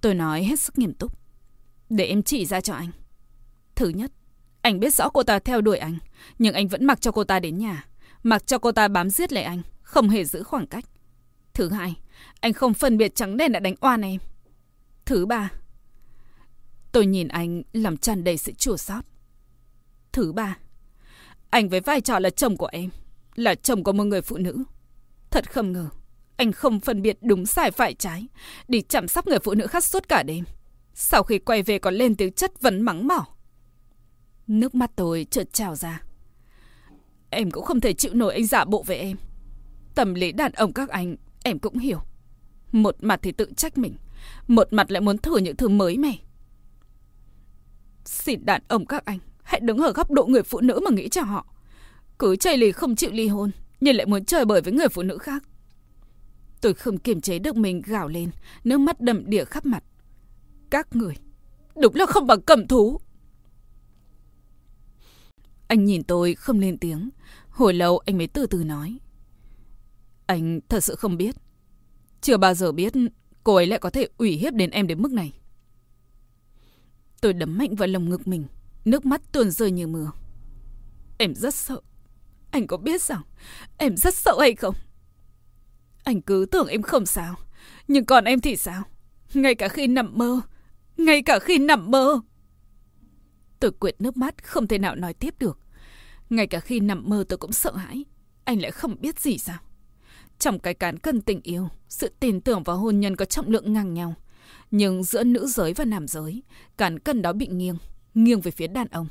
Tôi nói hết sức nghiêm túc. Để em chỉ ra cho anh. Thứ nhất, anh biết rõ cô ta theo đuổi anh, nhưng anh vẫn mặc cho cô ta đến nhà. Mặc cho cô ta bám giết lại anh, không hề giữ khoảng cách. Thứ hai, anh không phân biệt trắng đen đã đánh oan em. Thứ ba, tôi nhìn anh làm tràn đầy sự chua xót. Thứ ba, anh với vai trò là chồng của em, là chồng của một người phụ nữ. Thật không ngờ, anh không phân biệt đúng sai phải trái, đi chăm sóc người phụ nữ khác suốt cả đêm. Sau khi quay về còn lên tiếng chất vấn mắng mỏ. Nước mắt tôi chợt trào ra. Em cũng không thể chịu nổi anh giả bộ với em. Tầm lý đàn ông các anh, em cũng hiểu. Một mặt thì tự trách mình, một mặt lại muốn thử những thứ mới mẻ. Xin đàn ông các anh, hãy đứng ở góc độ người phụ nữ mà nghĩ cho họ. Cứ chơi lì không chịu ly hôn, nhưng lại muốn chơi bời với người phụ nữ khác. Tôi không kiềm chế được mình gào lên, nước mắt đầm đìa khắp mặt. Các người, đúng là không bằng cầm thú. Anh nhìn tôi không lên tiếng. Hồi lâu anh mới từ từ nói. Anh thật sự không biết. Chưa bao giờ biết cô ấy lại có thể ủy hiếp đến em đến mức này. Tôi đấm mạnh vào lồng ngực mình. Nước mắt tuôn rơi như mưa. Em rất sợ. Anh có biết rằng em rất sợ hay không? Anh cứ tưởng em không sao. Nhưng còn em thì sao? Ngay cả khi nằm mơ. Ngay cả khi nằm mơ. Tôi quyệt nước mắt không thể nào nói tiếp được. Ngay cả khi nằm mơ tôi cũng sợ hãi. Anh lại không biết gì sao. Trong cái cán cân tình yêu, sự tin tưởng vào hôn nhân có trọng lượng ngang nhau. Nhưng giữa nữ giới và nam giới, cán cân đó bị nghiêng, nghiêng về phía đàn ông.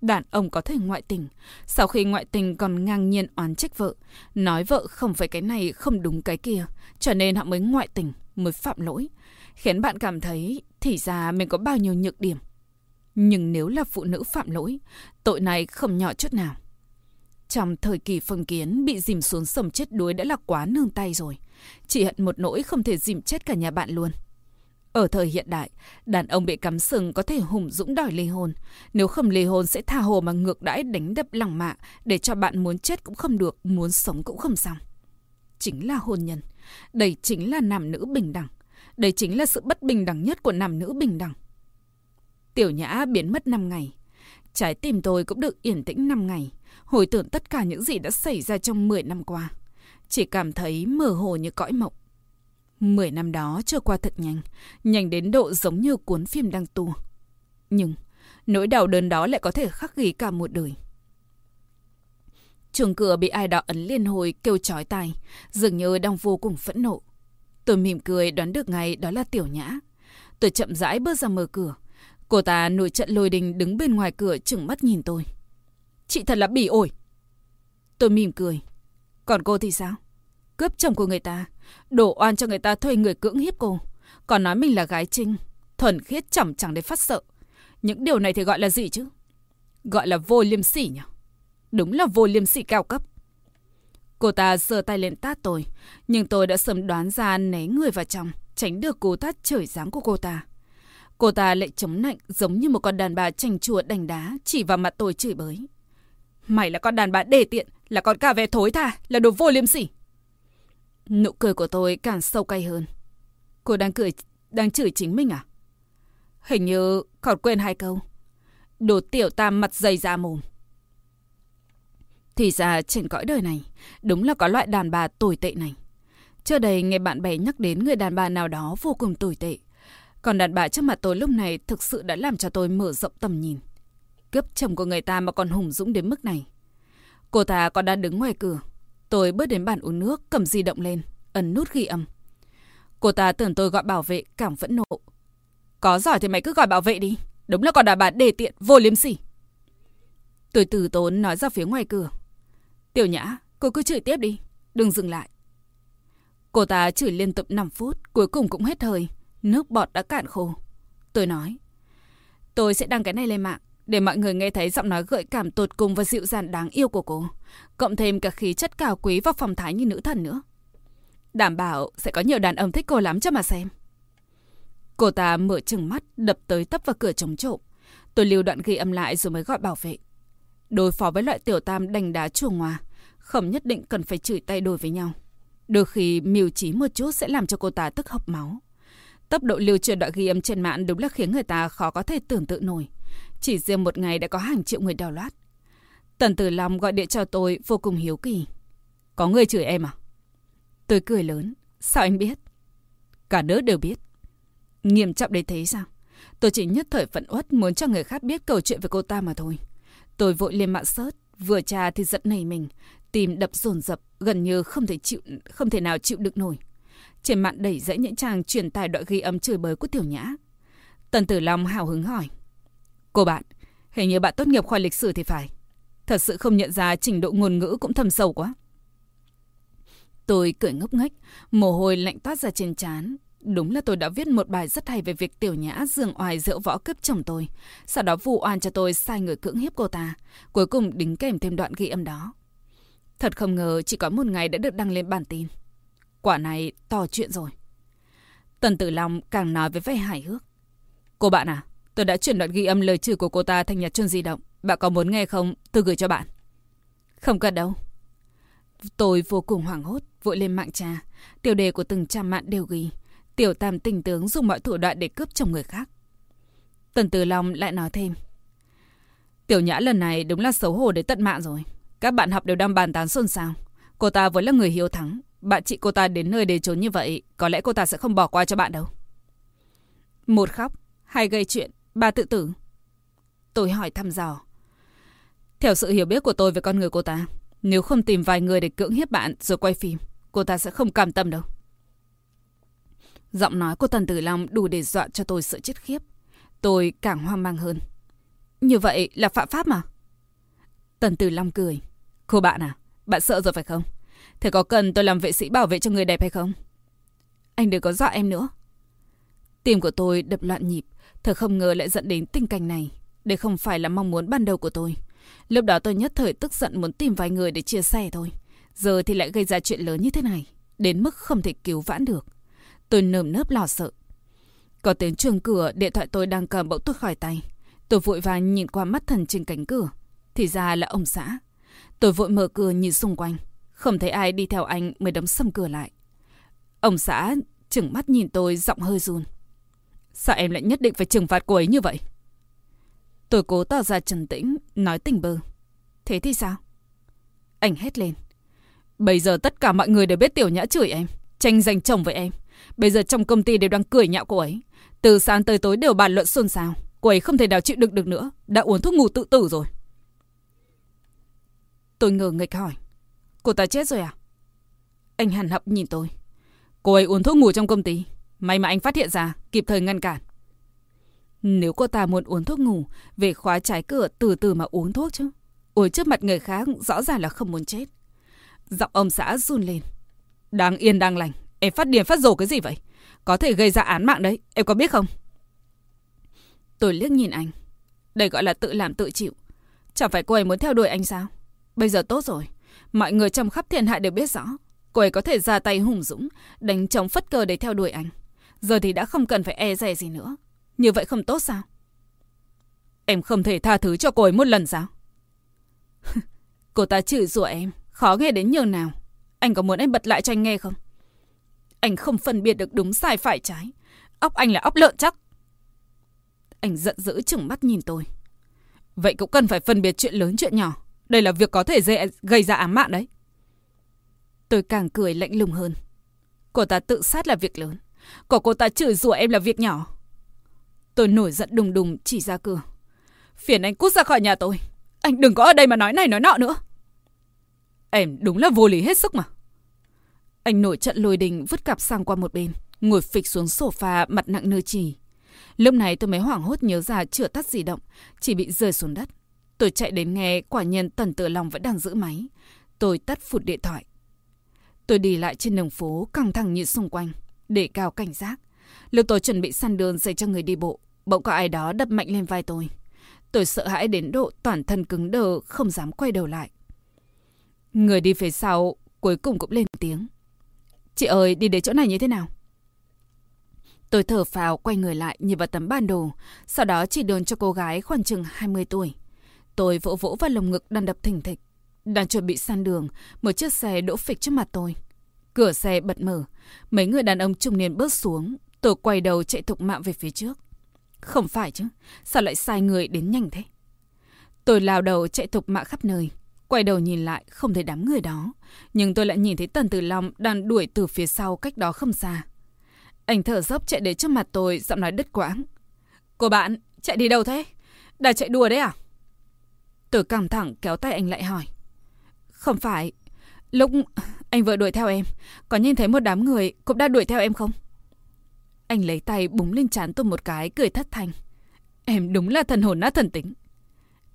Đàn ông có thể ngoại tình, sau khi ngoại tình còn ngang nhiên oán trách vợ, nói vợ không phải cái này không đúng cái kia, cho nên họ mới ngoại tình, mới phạm lỗi, khiến bạn cảm thấy thì ra mình có bao nhiêu nhược điểm. Nhưng nếu là phụ nữ phạm lỗi, tội này không nhỏ chút nào. Trong thời kỳ phong kiến, bị dìm xuống sầm chết đuối đã là quá nương tay rồi. Chỉ hận một nỗi không thể dìm chết cả nhà bạn luôn. Ở thời hiện đại, đàn ông bị cắm sừng có thể hùng dũng đòi ly hôn. Nếu không ly hôn sẽ tha hồ mà ngược đãi đánh đập lăng mạ để cho bạn muốn chết cũng không được, muốn sống cũng không xong. Chính là hôn nhân. Đây chính là nam nữ bình đẳng. Đây chính là sự bất bình đẳng nhất của nam nữ bình đẳng. Tiểu Nhã biến mất 5 ngày. Trái tim tôi cũng được yên tĩnh 5 ngày, hồi tưởng tất cả những gì đã xảy ra trong 10 năm qua. Chỉ cảm thấy mơ hồ như cõi mộng. 10 năm đó trôi qua thật nhanh, nhanh đến độ giống như cuốn phim đang tua. Nhưng nỗi đau đớn đó lại có thể khắc ghi cả một đời. Trường cửa bị ai đó ấn liên hồi kêu chói tai, dường như đang vô cùng phẫn nộ. Tôi mỉm cười đoán được ngay đó là Tiểu Nhã. Tôi chậm rãi bước ra mở cửa. Cô ta nổi trận lôi đình đứng bên ngoài cửa chừng mắt nhìn tôi. Chị thật là bỉ ổi. Tôi mỉm cười. Còn cô thì sao? Cướp chồng của người ta, đổ oan cho người ta thuê người cưỡng hiếp cô. Còn nói mình là gái trinh, thuần khiết chẳng chẳng để phát sợ. Những điều này thì gọi là gì chứ? Gọi là vô liêm sỉ nhỉ? Đúng là vô liêm sỉ cao cấp. Cô ta giơ tay lên tát tôi, nhưng tôi đã sớm đoán ra né người vào trong, tránh được cú tát trời giáng của cô ta. Cô ta lại chống nạnh giống như một con đàn bà chành chùa đành đá chỉ vào mặt tôi chửi bới. Mày là con đàn bà đề tiện, là con cà ve thối tha, là đồ vô liêm sỉ. Nụ cười của tôi càng sâu cay hơn. Cô đang cười, đang chửi chính mình à? Hình như còn quên hai câu. Đồ tiểu tam mặt dày ra mồm. Thì ra trên cõi đời này, đúng là có loại đàn bà tồi tệ này. Trước đây nghe bạn bè nhắc đến người đàn bà nào đó vô cùng tồi tệ. Còn đàn bà trước mặt tôi lúc này thực sự đã làm cho tôi mở rộng tầm nhìn. Cướp chồng của người ta mà còn hùng dũng đến mức này. Cô ta còn đang đứng ngoài cửa. Tôi bước đến bàn uống nước, cầm di động lên, ấn nút ghi âm. Cô ta tưởng tôi gọi bảo vệ, cảm phẫn nộ. Có giỏi thì mày cứ gọi bảo vệ đi. Đúng là còn đàn bà đề tiện, vô liêm sỉ. Tôi từ tốn nói ra phía ngoài cửa. Tiểu nhã, cô cứ chửi tiếp đi, đừng dừng lại. Cô ta chửi liên tục 5 phút, cuối cùng cũng hết hơi. Nước bọt đã cạn khô. Tôi nói, tôi sẽ đăng cái này lên mạng, để mọi người nghe thấy giọng nói gợi cảm tột cùng và dịu dàng đáng yêu của cô. Cộng thêm cả khí chất cao quý và phong thái như nữ thần nữa. Đảm bảo sẽ có nhiều đàn ông thích cô lắm cho mà xem. Cô ta mở chừng mắt, đập tới tấp vào cửa chống trộm. Tôi lưu đoạn ghi âm lại rồi mới gọi bảo vệ. Đối phó với loại tiểu tam đành đá chuồng ngoà, không nhất định cần phải chửi tay đôi với nhau. Đôi khi mưu trí một chút sẽ làm cho cô ta tức hộc máu. Tốc độ lưu truyền đoạn ghi âm trên mạng đúng là khiến người ta khó có thể tưởng tượng nổi. Chỉ riêng một ngày đã có hàng triệu người đào loát. Tần Tử Long gọi điện cho tôi vô cùng hiếu kỳ. Có người chửi em à? Tôi cười lớn. Sao anh biết? Cả nước đều biết. Nghiêm trọng đến thế sao? Tôi chỉ nhất thời phận uất muốn cho người khác biết câu chuyện về cô ta mà thôi. Tôi vội lên mạng sớt, vừa tra thì giận nảy mình, tim đập dồn dập, gần như không thể chịu không thể nào chịu được nổi. Trên mạng đẩy dãy những trang truyền tải đoạn ghi âm chửi bới của Tiểu Nhã. Tần Tử Long hào hứng hỏi. Cô bạn, hình như bạn tốt nghiệp khoa lịch sử thì phải. Thật sự không nhận ra trình độ ngôn ngữ cũng thâm sâu quá. Tôi cười ngốc nghếch, mồ hôi lạnh toát ra trên trán. Đúng là tôi đã viết một bài rất hay về việc tiểu nhã dường oai rượu võ cướp chồng tôi. Sau đó vụ oan cho tôi sai người cưỡng hiếp cô ta. Cuối cùng đính kèm thêm đoạn ghi âm đó. Thật không ngờ chỉ có một ngày đã được đăng lên bản tin. Quả này to chuyện rồi. Tần Tử Long càng nói với vẻ hài hước. Cô bạn à, tôi đã chuyển đoạn ghi âm lời chửi của cô ta thành nhật chuông di động. Bạn có muốn nghe không? Tôi gửi cho bạn. Không cần đâu. Tôi vô cùng hoảng hốt, vội lên mạng trà. Tiêu đề của từng trang mạng đều ghi. Tiểu tam tình tướng dùng mọi thủ đoạn để cướp chồng người khác. Tần Tử Long lại nói thêm. Tiểu nhã lần này đúng là xấu hổ đến tận mạng rồi. Các bạn học đều đang bàn tán xôn xao. Cô ta vốn là người hiếu thắng. Bạn chị cô ta đến nơi để trốn như vậy, có lẽ cô ta sẽ không bỏ qua cho bạn đâu. Một khóc, hai gây chuyện, ba tự tử. Tôi hỏi thăm dò. Theo sự hiểu biết của tôi về con người cô ta, nếu không tìm vài người để cưỡng hiếp bạn rồi quay phim, cô ta sẽ không cam tâm đâu. Giọng nói của Tần Tử Long đủ để dọa cho tôi sợ chết khiếp. Tôi càng hoang mang hơn. Như vậy là phạm pháp mà? Tần Tử Long cười. Cô bạn à, bạn sợ rồi phải không? Thế có cần tôi làm vệ sĩ bảo vệ cho người đẹp hay không? Anh đừng có dọa em nữa. Tim của tôi đập loạn nhịp, thật không ngờ lại dẫn đến tình cảnh này. Đây không phải là mong muốn ban đầu của tôi. Lúc đó tôi nhất thời tức giận muốn tìm vài người để chia sẻ thôi. Giờ thì lại gây ra chuyện lớn như thế này, đến mức không thể cứu vãn được. Tôi nơm nớp lo sợ. Có tiếng chuông cửa, điện thoại tôi đang cầm bỗng tuốt khỏi tay. Tôi vội vàng nhìn qua mắt thần trên cánh cửa. Thì ra là ông xã. Tôi vội mở cửa nhìn xung quanh. Không thấy ai đi theo anh mới đóng sầm cửa lại. Ông xã chừng mắt nhìn tôi giọng hơi run. Sao em lại nhất định phải trừng phạt cô ấy như vậy? Tôi cố tỏ ra trần tĩnh, nói tình bơ. Thế thì sao? Anh hét lên. Bây giờ tất cả mọi người đều biết tiểu nhã chửi em, tranh giành chồng với em. Bây giờ trong công ty đều đang cười nhạo cô ấy. Từ sáng tới tối đều bàn luận xôn xao. Cô ấy không thể nào chịu đựng được nữa. Đã uống thuốc ngủ tự tử rồi. Tôi ngờ nghịch hỏi. Cô ta chết rồi à? Anh hẳn hập nhìn tôi. Cô ấy uống thuốc ngủ trong công ty. May mà anh phát hiện ra, kịp thời ngăn cản. Nếu cô ta muốn uống thuốc ngủ, về khóa trái cửa từ từ mà uống thuốc chứ. Ôi trước mặt người khác rõ ràng là không muốn chết. Giọng ông xã run lên. Đang yên đang lành, em phát điên phát rồ cái gì vậy? Có thể gây ra án mạng đấy, em có biết không? Tôi liếc nhìn anh. Đây gọi là tự làm tự chịu. Chẳng phải cô ấy muốn theo đuổi anh sao? Bây giờ tốt rồi. Mọi người trong khắp thiên hạ đều biết rõ. Cô ấy có thể ra tay hùng dũng, đánh chống phất cờ để theo đuổi anh. Giờ thì đã không cần phải e dè gì nữa. Như vậy không tốt sao? Em không thể tha thứ cho cô ấy một lần sao? cô ta chửi rủa em, khó nghe đến nhường nào. Anh có muốn em bật lại cho anh nghe không? Anh không phân biệt được đúng sai phải trái. Óc anh là óc lợn chắc. Anh giận dữ chừng mắt nhìn tôi. Vậy cũng cần phải phân biệt chuyện lớn chuyện nhỏ. Đây là việc có thể dễ, gây ra ám mạng đấy. Tôi càng cười lạnh lùng hơn. Cô ta tự sát là việc lớn. Còn cô ta chửi rủa em là việc nhỏ. Tôi nổi giận đùng đùng chỉ ra cửa. Phiền anh cút ra khỏi nhà tôi. Anh đừng có ở đây mà nói này nói nọ nữa. Em đúng là vô lý hết sức mà. Anh nổi trận lôi đình vứt cặp sang qua một bên. Ngồi phịch xuống sofa mặt nặng nơi chỉ. Lúc này tôi mới hoảng hốt nhớ ra chưa tắt di động. Chỉ bị rơi xuống đất. Tôi chạy đến nghe quả nhiên tần tự lòng vẫn đang giữ máy. Tôi tắt phụt điện thoại. Tôi đi lại trên đường phố căng thẳng nhìn xung quanh, để cao cảnh giác. Lúc tôi chuẩn bị săn đường dành cho người đi bộ, bỗng có ai đó đập mạnh lên vai tôi. Tôi sợ hãi đến độ toàn thân cứng đờ, không dám quay đầu lại. Người đi phía sau cuối cùng cũng lên tiếng. Chị ơi, đi đến chỗ này như thế nào? Tôi thở phào quay người lại nhìn vào tấm bản đồ, sau đó chỉ đường cho cô gái khoảng chừng 20 tuổi. Tôi vỗ vỗ vào lồng ngực đang đập thình thịch. Đang chuẩn bị san đường, một chiếc xe đỗ phịch trước mặt tôi. Cửa xe bật mở, mấy người đàn ông trung niên bước xuống, tôi quay đầu chạy thục mạng về phía trước. Không phải chứ, sao lại sai người đến nhanh thế? Tôi lao đầu chạy thục mạng khắp nơi, quay đầu nhìn lại không thấy đám người đó, nhưng tôi lại nhìn thấy Tần Tử Long đang đuổi từ phía sau cách đó không xa. Anh thở dốc chạy đến trước mặt tôi, giọng nói đứt quãng. Cô bạn, chạy đi đâu thế? Đã chạy đùa đấy à? Tôi căng thẳng kéo tay anh lại hỏi. Không phải. Lúc anh vừa đuổi theo em, có nhìn thấy một đám người cũng đã đuổi theo em không? Anh lấy tay búng lên chán tôi một cái, cười thất thanh. Em đúng là thần hồn nát thần tính.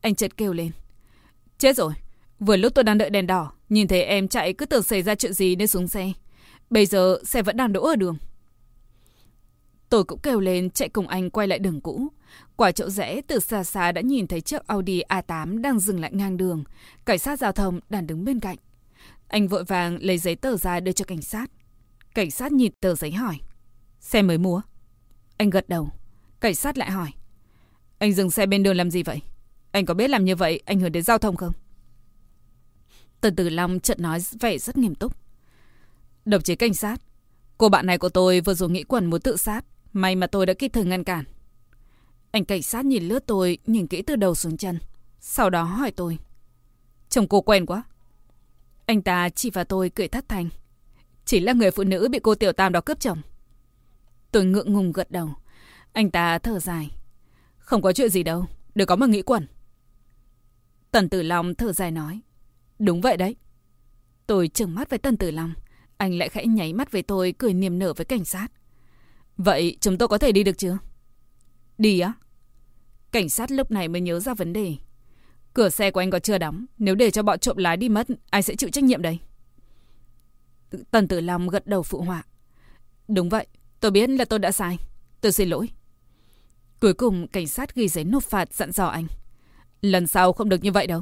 Anh chợt kêu lên. Chết rồi. Vừa lúc tôi đang đợi đèn đỏ, nhìn thấy em chạy cứ tưởng xảy ra chuyện gì nên xuống xe. Bây giờ xe vẫn đang đỗ ở đường. Tôi cũng kêu lên chạy cùng anh quay lại đường cũ. Quả chỗ rẽ từ xa xa đã nhìn thấy chiếc Audi A8 đang dừng lại ngang đường. Cảnh sát giao thông đang đứng bên cạnh. Anh vội vàng lấy giấy tờ ra đưa cho cảnh sát. Cảnh sát nhìn tờ giấy hỏi. Xe mới mua? Anh gật đầu. Cảnh sát lại hỏi. Anh dừng xe bên đường làm gì vậy? Anh có biết làm như vậy ảnh hưởng đến giao thông không? Tần Tử Long chợt nói vẻ rất nghiêm túc. Đồng chí cảnh sát, cô bạn này của tôi vừa rồi nghĩ quẩn muốn tự sát. May mà tôi đã kịp thời ngăn cản. Anh cảnh sát nhìn lướt tôi, nhìn kỹ từ đầu xuống chân. Sau đó hỏi tôi. Chồng cô quen quá. Anh ta chỉ vào tôi cười thất thành Chỉ là người phụ nữ bị cô tiểu tam đó cướp chồng. Tôi ngượng ngùng gật đầu. Anh ta thở dài. Không có chuyện gì đâu, đừng có mà nghĩ quẩn. Tần Tử Long thở dài nói. Đúng vậy đấy. Tôi trừng mắt với Tần Tử Long. Anh lại khẽ nháy mắt với tôi cười niềm nở với cảnh sát. Vậy chúng tôi có thể đi được chưa? Đi á? Cảnh sát lúc này mới nhớ ra vấn đề. Cửa xe của anh còn chưa đóng. Nếu để cho bọn trộm lái đi mất, ai sẽ chịu trách nhiệm đây? Tần Tử Long gật đầu phụ họa. Đúng vậy, tôi biết là tôi đã sai. Tôi xin lỗi. Cuối cùng cảnh sát ghi giấy nộp phạt dặn dò anh. Lần sau không được như vậy đâu.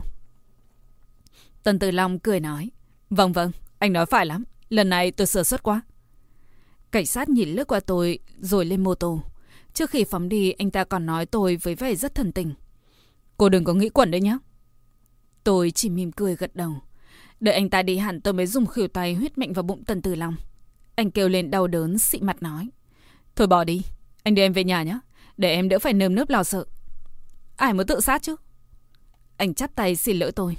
Tần Tử Long cười nói. Vâng vâng, anh nói phải lắm. Lần này tôi sửa suất quá. Cảnh sát nhìn lướt qua tôi rồi lên mô tô. Trước khi phóng đi anh ta còn nói tôi với vẻ rất thần tình. Cô đừng có nghĩ quẩn đấy nhé. Tôi chỉ mỉm cười gật đầu. Đợi anh ta đi hẳn tôi mới dùng khỉu tay huyết mạnh vào bụng Tần Tử Long. Anh kêu lên đau đớn, xị mặt nói. Thôi bỏ đi, anh đưa em về nhà nhé. Để em đỡ phải nơm nớp lo sợ. Ai muốn tự sát chứ? Anh chắp tay xin lỗi tôi.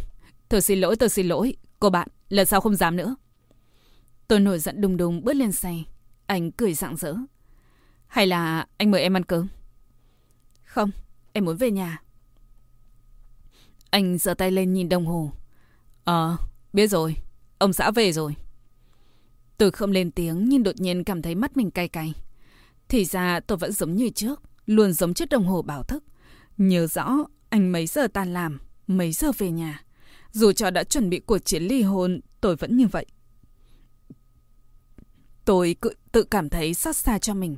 Tôi xin lỗi, tôi xin lỗi. Cô bạn, lần sau không dám nữa. Tôi nổi giận đùng đùng bước lên xe. Anh cười rạng rỡ. Hay là anh mời em ăn cơm? Không, em muốn về nhà. Anh giơ tay lên nhìn đồng hồ. Ờ, biết rồi. Ông xã về rồi. Tôi không lên tiếng nhưng đột nhiên cảm thấy mắt mình cay cay. Thì ra tôi vẫn giống như trước, luôn giống chiếc đồng hồ báo thức. Nhớ rõ anh mấy giờ tan làm, mấy giờ về nhà. Dù cho đã chuẩn bị cuộc chiến ly hôn, tôi vẫn như vậy. Tôi tự cảm thấy xót xa cho mình.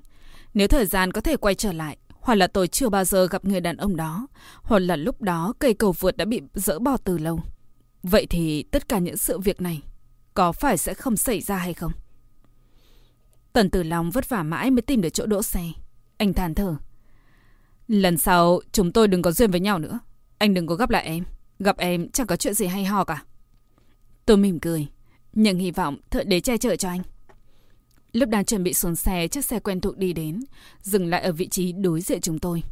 Nếu thời gian có thể quay trở lại, hoặc là tôi chưa bao giờ gặp người đàn ông đó, hoặc là lúc đó cây cầu vượt đã bị dỡ bỏ từ lâu. Vậy thì tất cả những sự việc này có phải sẽ không xảy ra hay không? Tần Tử Long vất vả mãi mới tìm được chỗ đỗ xe. Anh than thở. Lần sau chúng tôi đừng có duyên với nhau nữa. Anh đừng có gặp lại em. Gặp em chẳng có chuyện gì hay ho cả. Tôi mỉm cười. Nhưng hy vọng thợ đế che chở cho anh. Lúc đang chuẩn bị xuống xe, chiếc xe quen thuộc đi đến, dừng lại ở vị trí đối diện chúng tôi.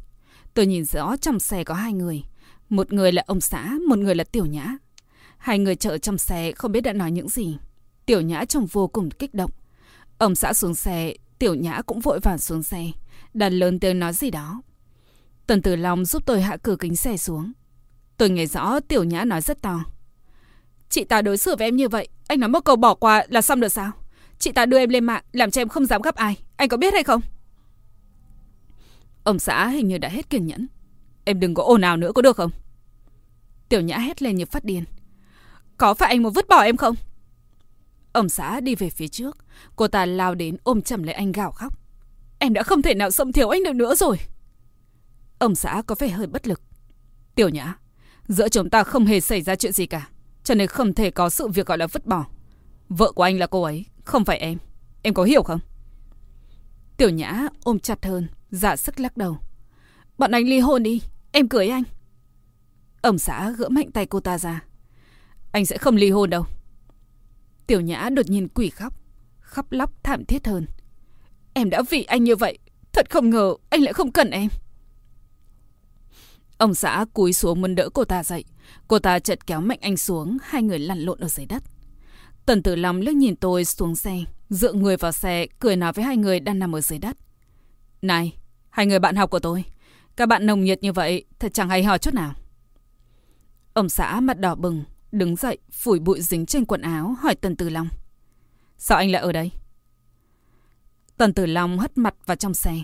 Tôi nhìn rõ trong xe có hai người. Một người là ông xã, một người là Tiểu Nhã. Hai người chở trong xe không biết đã nói những gì. Tiểu Nhã trông vô cùng kích động. Ông xã xuống xe, Tiểu Nhã cũng vội vàng xuống xe. Đàn lớn tiếng nói gì đó. Tần Tử Long giúp tôi hạ cửa kính xe xuống. Tôi nghe rõ Tiểu Nhã nói rất to. Chị ta đối xử với em như vậy, anh nói một câu bỏ qua là xong được sao? Chị ta đưa em lên mạng Làm cho em không dám gặp ai Anh có biết hay không Ông xã hình như đã hết kiên nhẫn Em đừng có ồn ào nữa có được không Tiểu nhã hét lên như phát điên Có phải anh muốn vứt bỏ em không Ông xã đi về phía trước. Cô ta lao đến ôm chầm lấy anh gào khóc. Em đã không thể nào xâm thiếu anh được nữa rồi. Ông xã có vẻ hơi bất lực. Tiểu nhã, giữa chúng ta không hề xảy ra chuyện gì cả. Cho nên không thể có sự việc gọi là vứt bỏ. Vợ của anh là cô ấy, không phải em. Em có hiểu không? Tiểu nhã ôm chặt hơn, giả sức lắc đầu. Bọn anh ly hôn đi, em cưới anh. Ông xã gỡ mạnh tay cô ta ra. Anh sẽ không ly hôn đâu. Tiểu nhã đột nhiên quỷ khóc, khóc lóc thảm thiết hơn. Em đã vì anh như vậy, thật không ngờ anh lại không cần em. Ông xã cúi xuống muốn đỡ cô ta dậy. Cô ta chợt kéo mạnh anh xuống, hai người lăn lộn ở dưới đất. Tần tử Long liếc nhìn tôi xuống xe, dựa người vào xe, cười nói với hai người đang nằm ở dưới đất. Này, hai người bạn học của tôi, các bạn nồng nhiệt như vậy, thật chẳng hay ho chút nào. Ông xã mặt đỏ bừng, đứng dậy, phủi bụi dính trên quần áo, hỏi Tần Tử Long. Sao anh lại ở đây? Tần Tử Long hất mặt vào trong xe.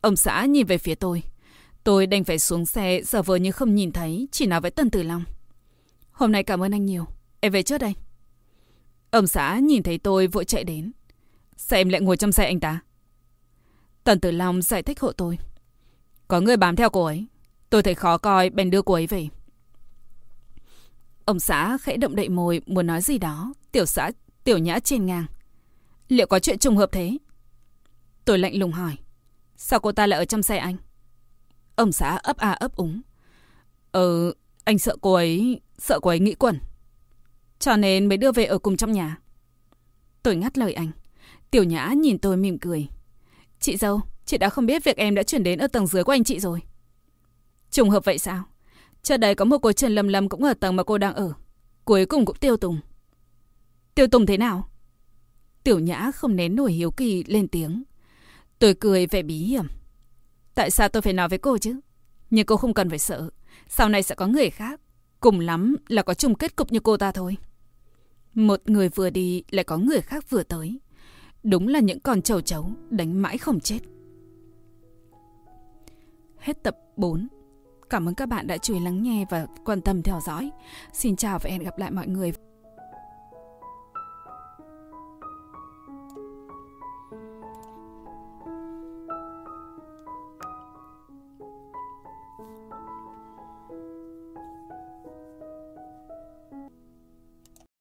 Ông xã nhìn về phía tôi. Tôi đành phải xuống xe, giờ vờ như không nhìn thấy, chỉ nói với Tần Tử Long. Hôm nay cảm ơn anh nhiều, em về trước đây. Ông xã nhìn thấy tôi vội chạy đến. Sao em lại ngồi trong xe anh ta? Tần Tử Long giải thích hộ tôi. Có người bám theo cô ấy. Tôi thấy khó coi, bèn đưa cô ấy về. Ông xã khẽ động đậy môi muốn nói gì đó. Tiểu xã, tiểu nhã trên ngang. Liệu có chuyện trùng hợp thế? Tôi lạnh lùng hỏi. Sao cô ta lại ở trong xe anh? Ông xã ấp a ấp úng. Ờ, anh sợ cô ấy, sợ cô ấy nghĩ quẩn. Cho nên mới đưa về ở cùng trong nhà. Tôi ngắt lời anh. Tiểu Nhã nhìn tôi mỉm cười. Chị dâu, chị đã không biết việc em đã chuyển đến ở tầng dưới của anh chị rồi. Trùng hợp vậy sao? Trước đây có một cô Trần Lâm Lâm cũng ở tầng mà cô đang ở. Cuối cùng cũng tiêu tùng. Tiêu tùng thế nào? Tiểu Nhã không nén nổi hiếu kỳ lên tiếng. Tôi cười vẻ bí hiểm. Tại sao tôi phải nói với cô chứ? Nhưng cô không cần phải sợ. Sau này sẽ có người khác. Cùng lắm là có chung kết cục như cô ta thôi. Một người vừa đi lại có người khác vừa tới. Đúng là những con trầu chấu đánh mãi không chết. Hết tập 4. Cảm ơn các bạn đã chú ý lắng nghe và quan tâm theo dõi. Xin chào và hẹn gặp lại mọi người.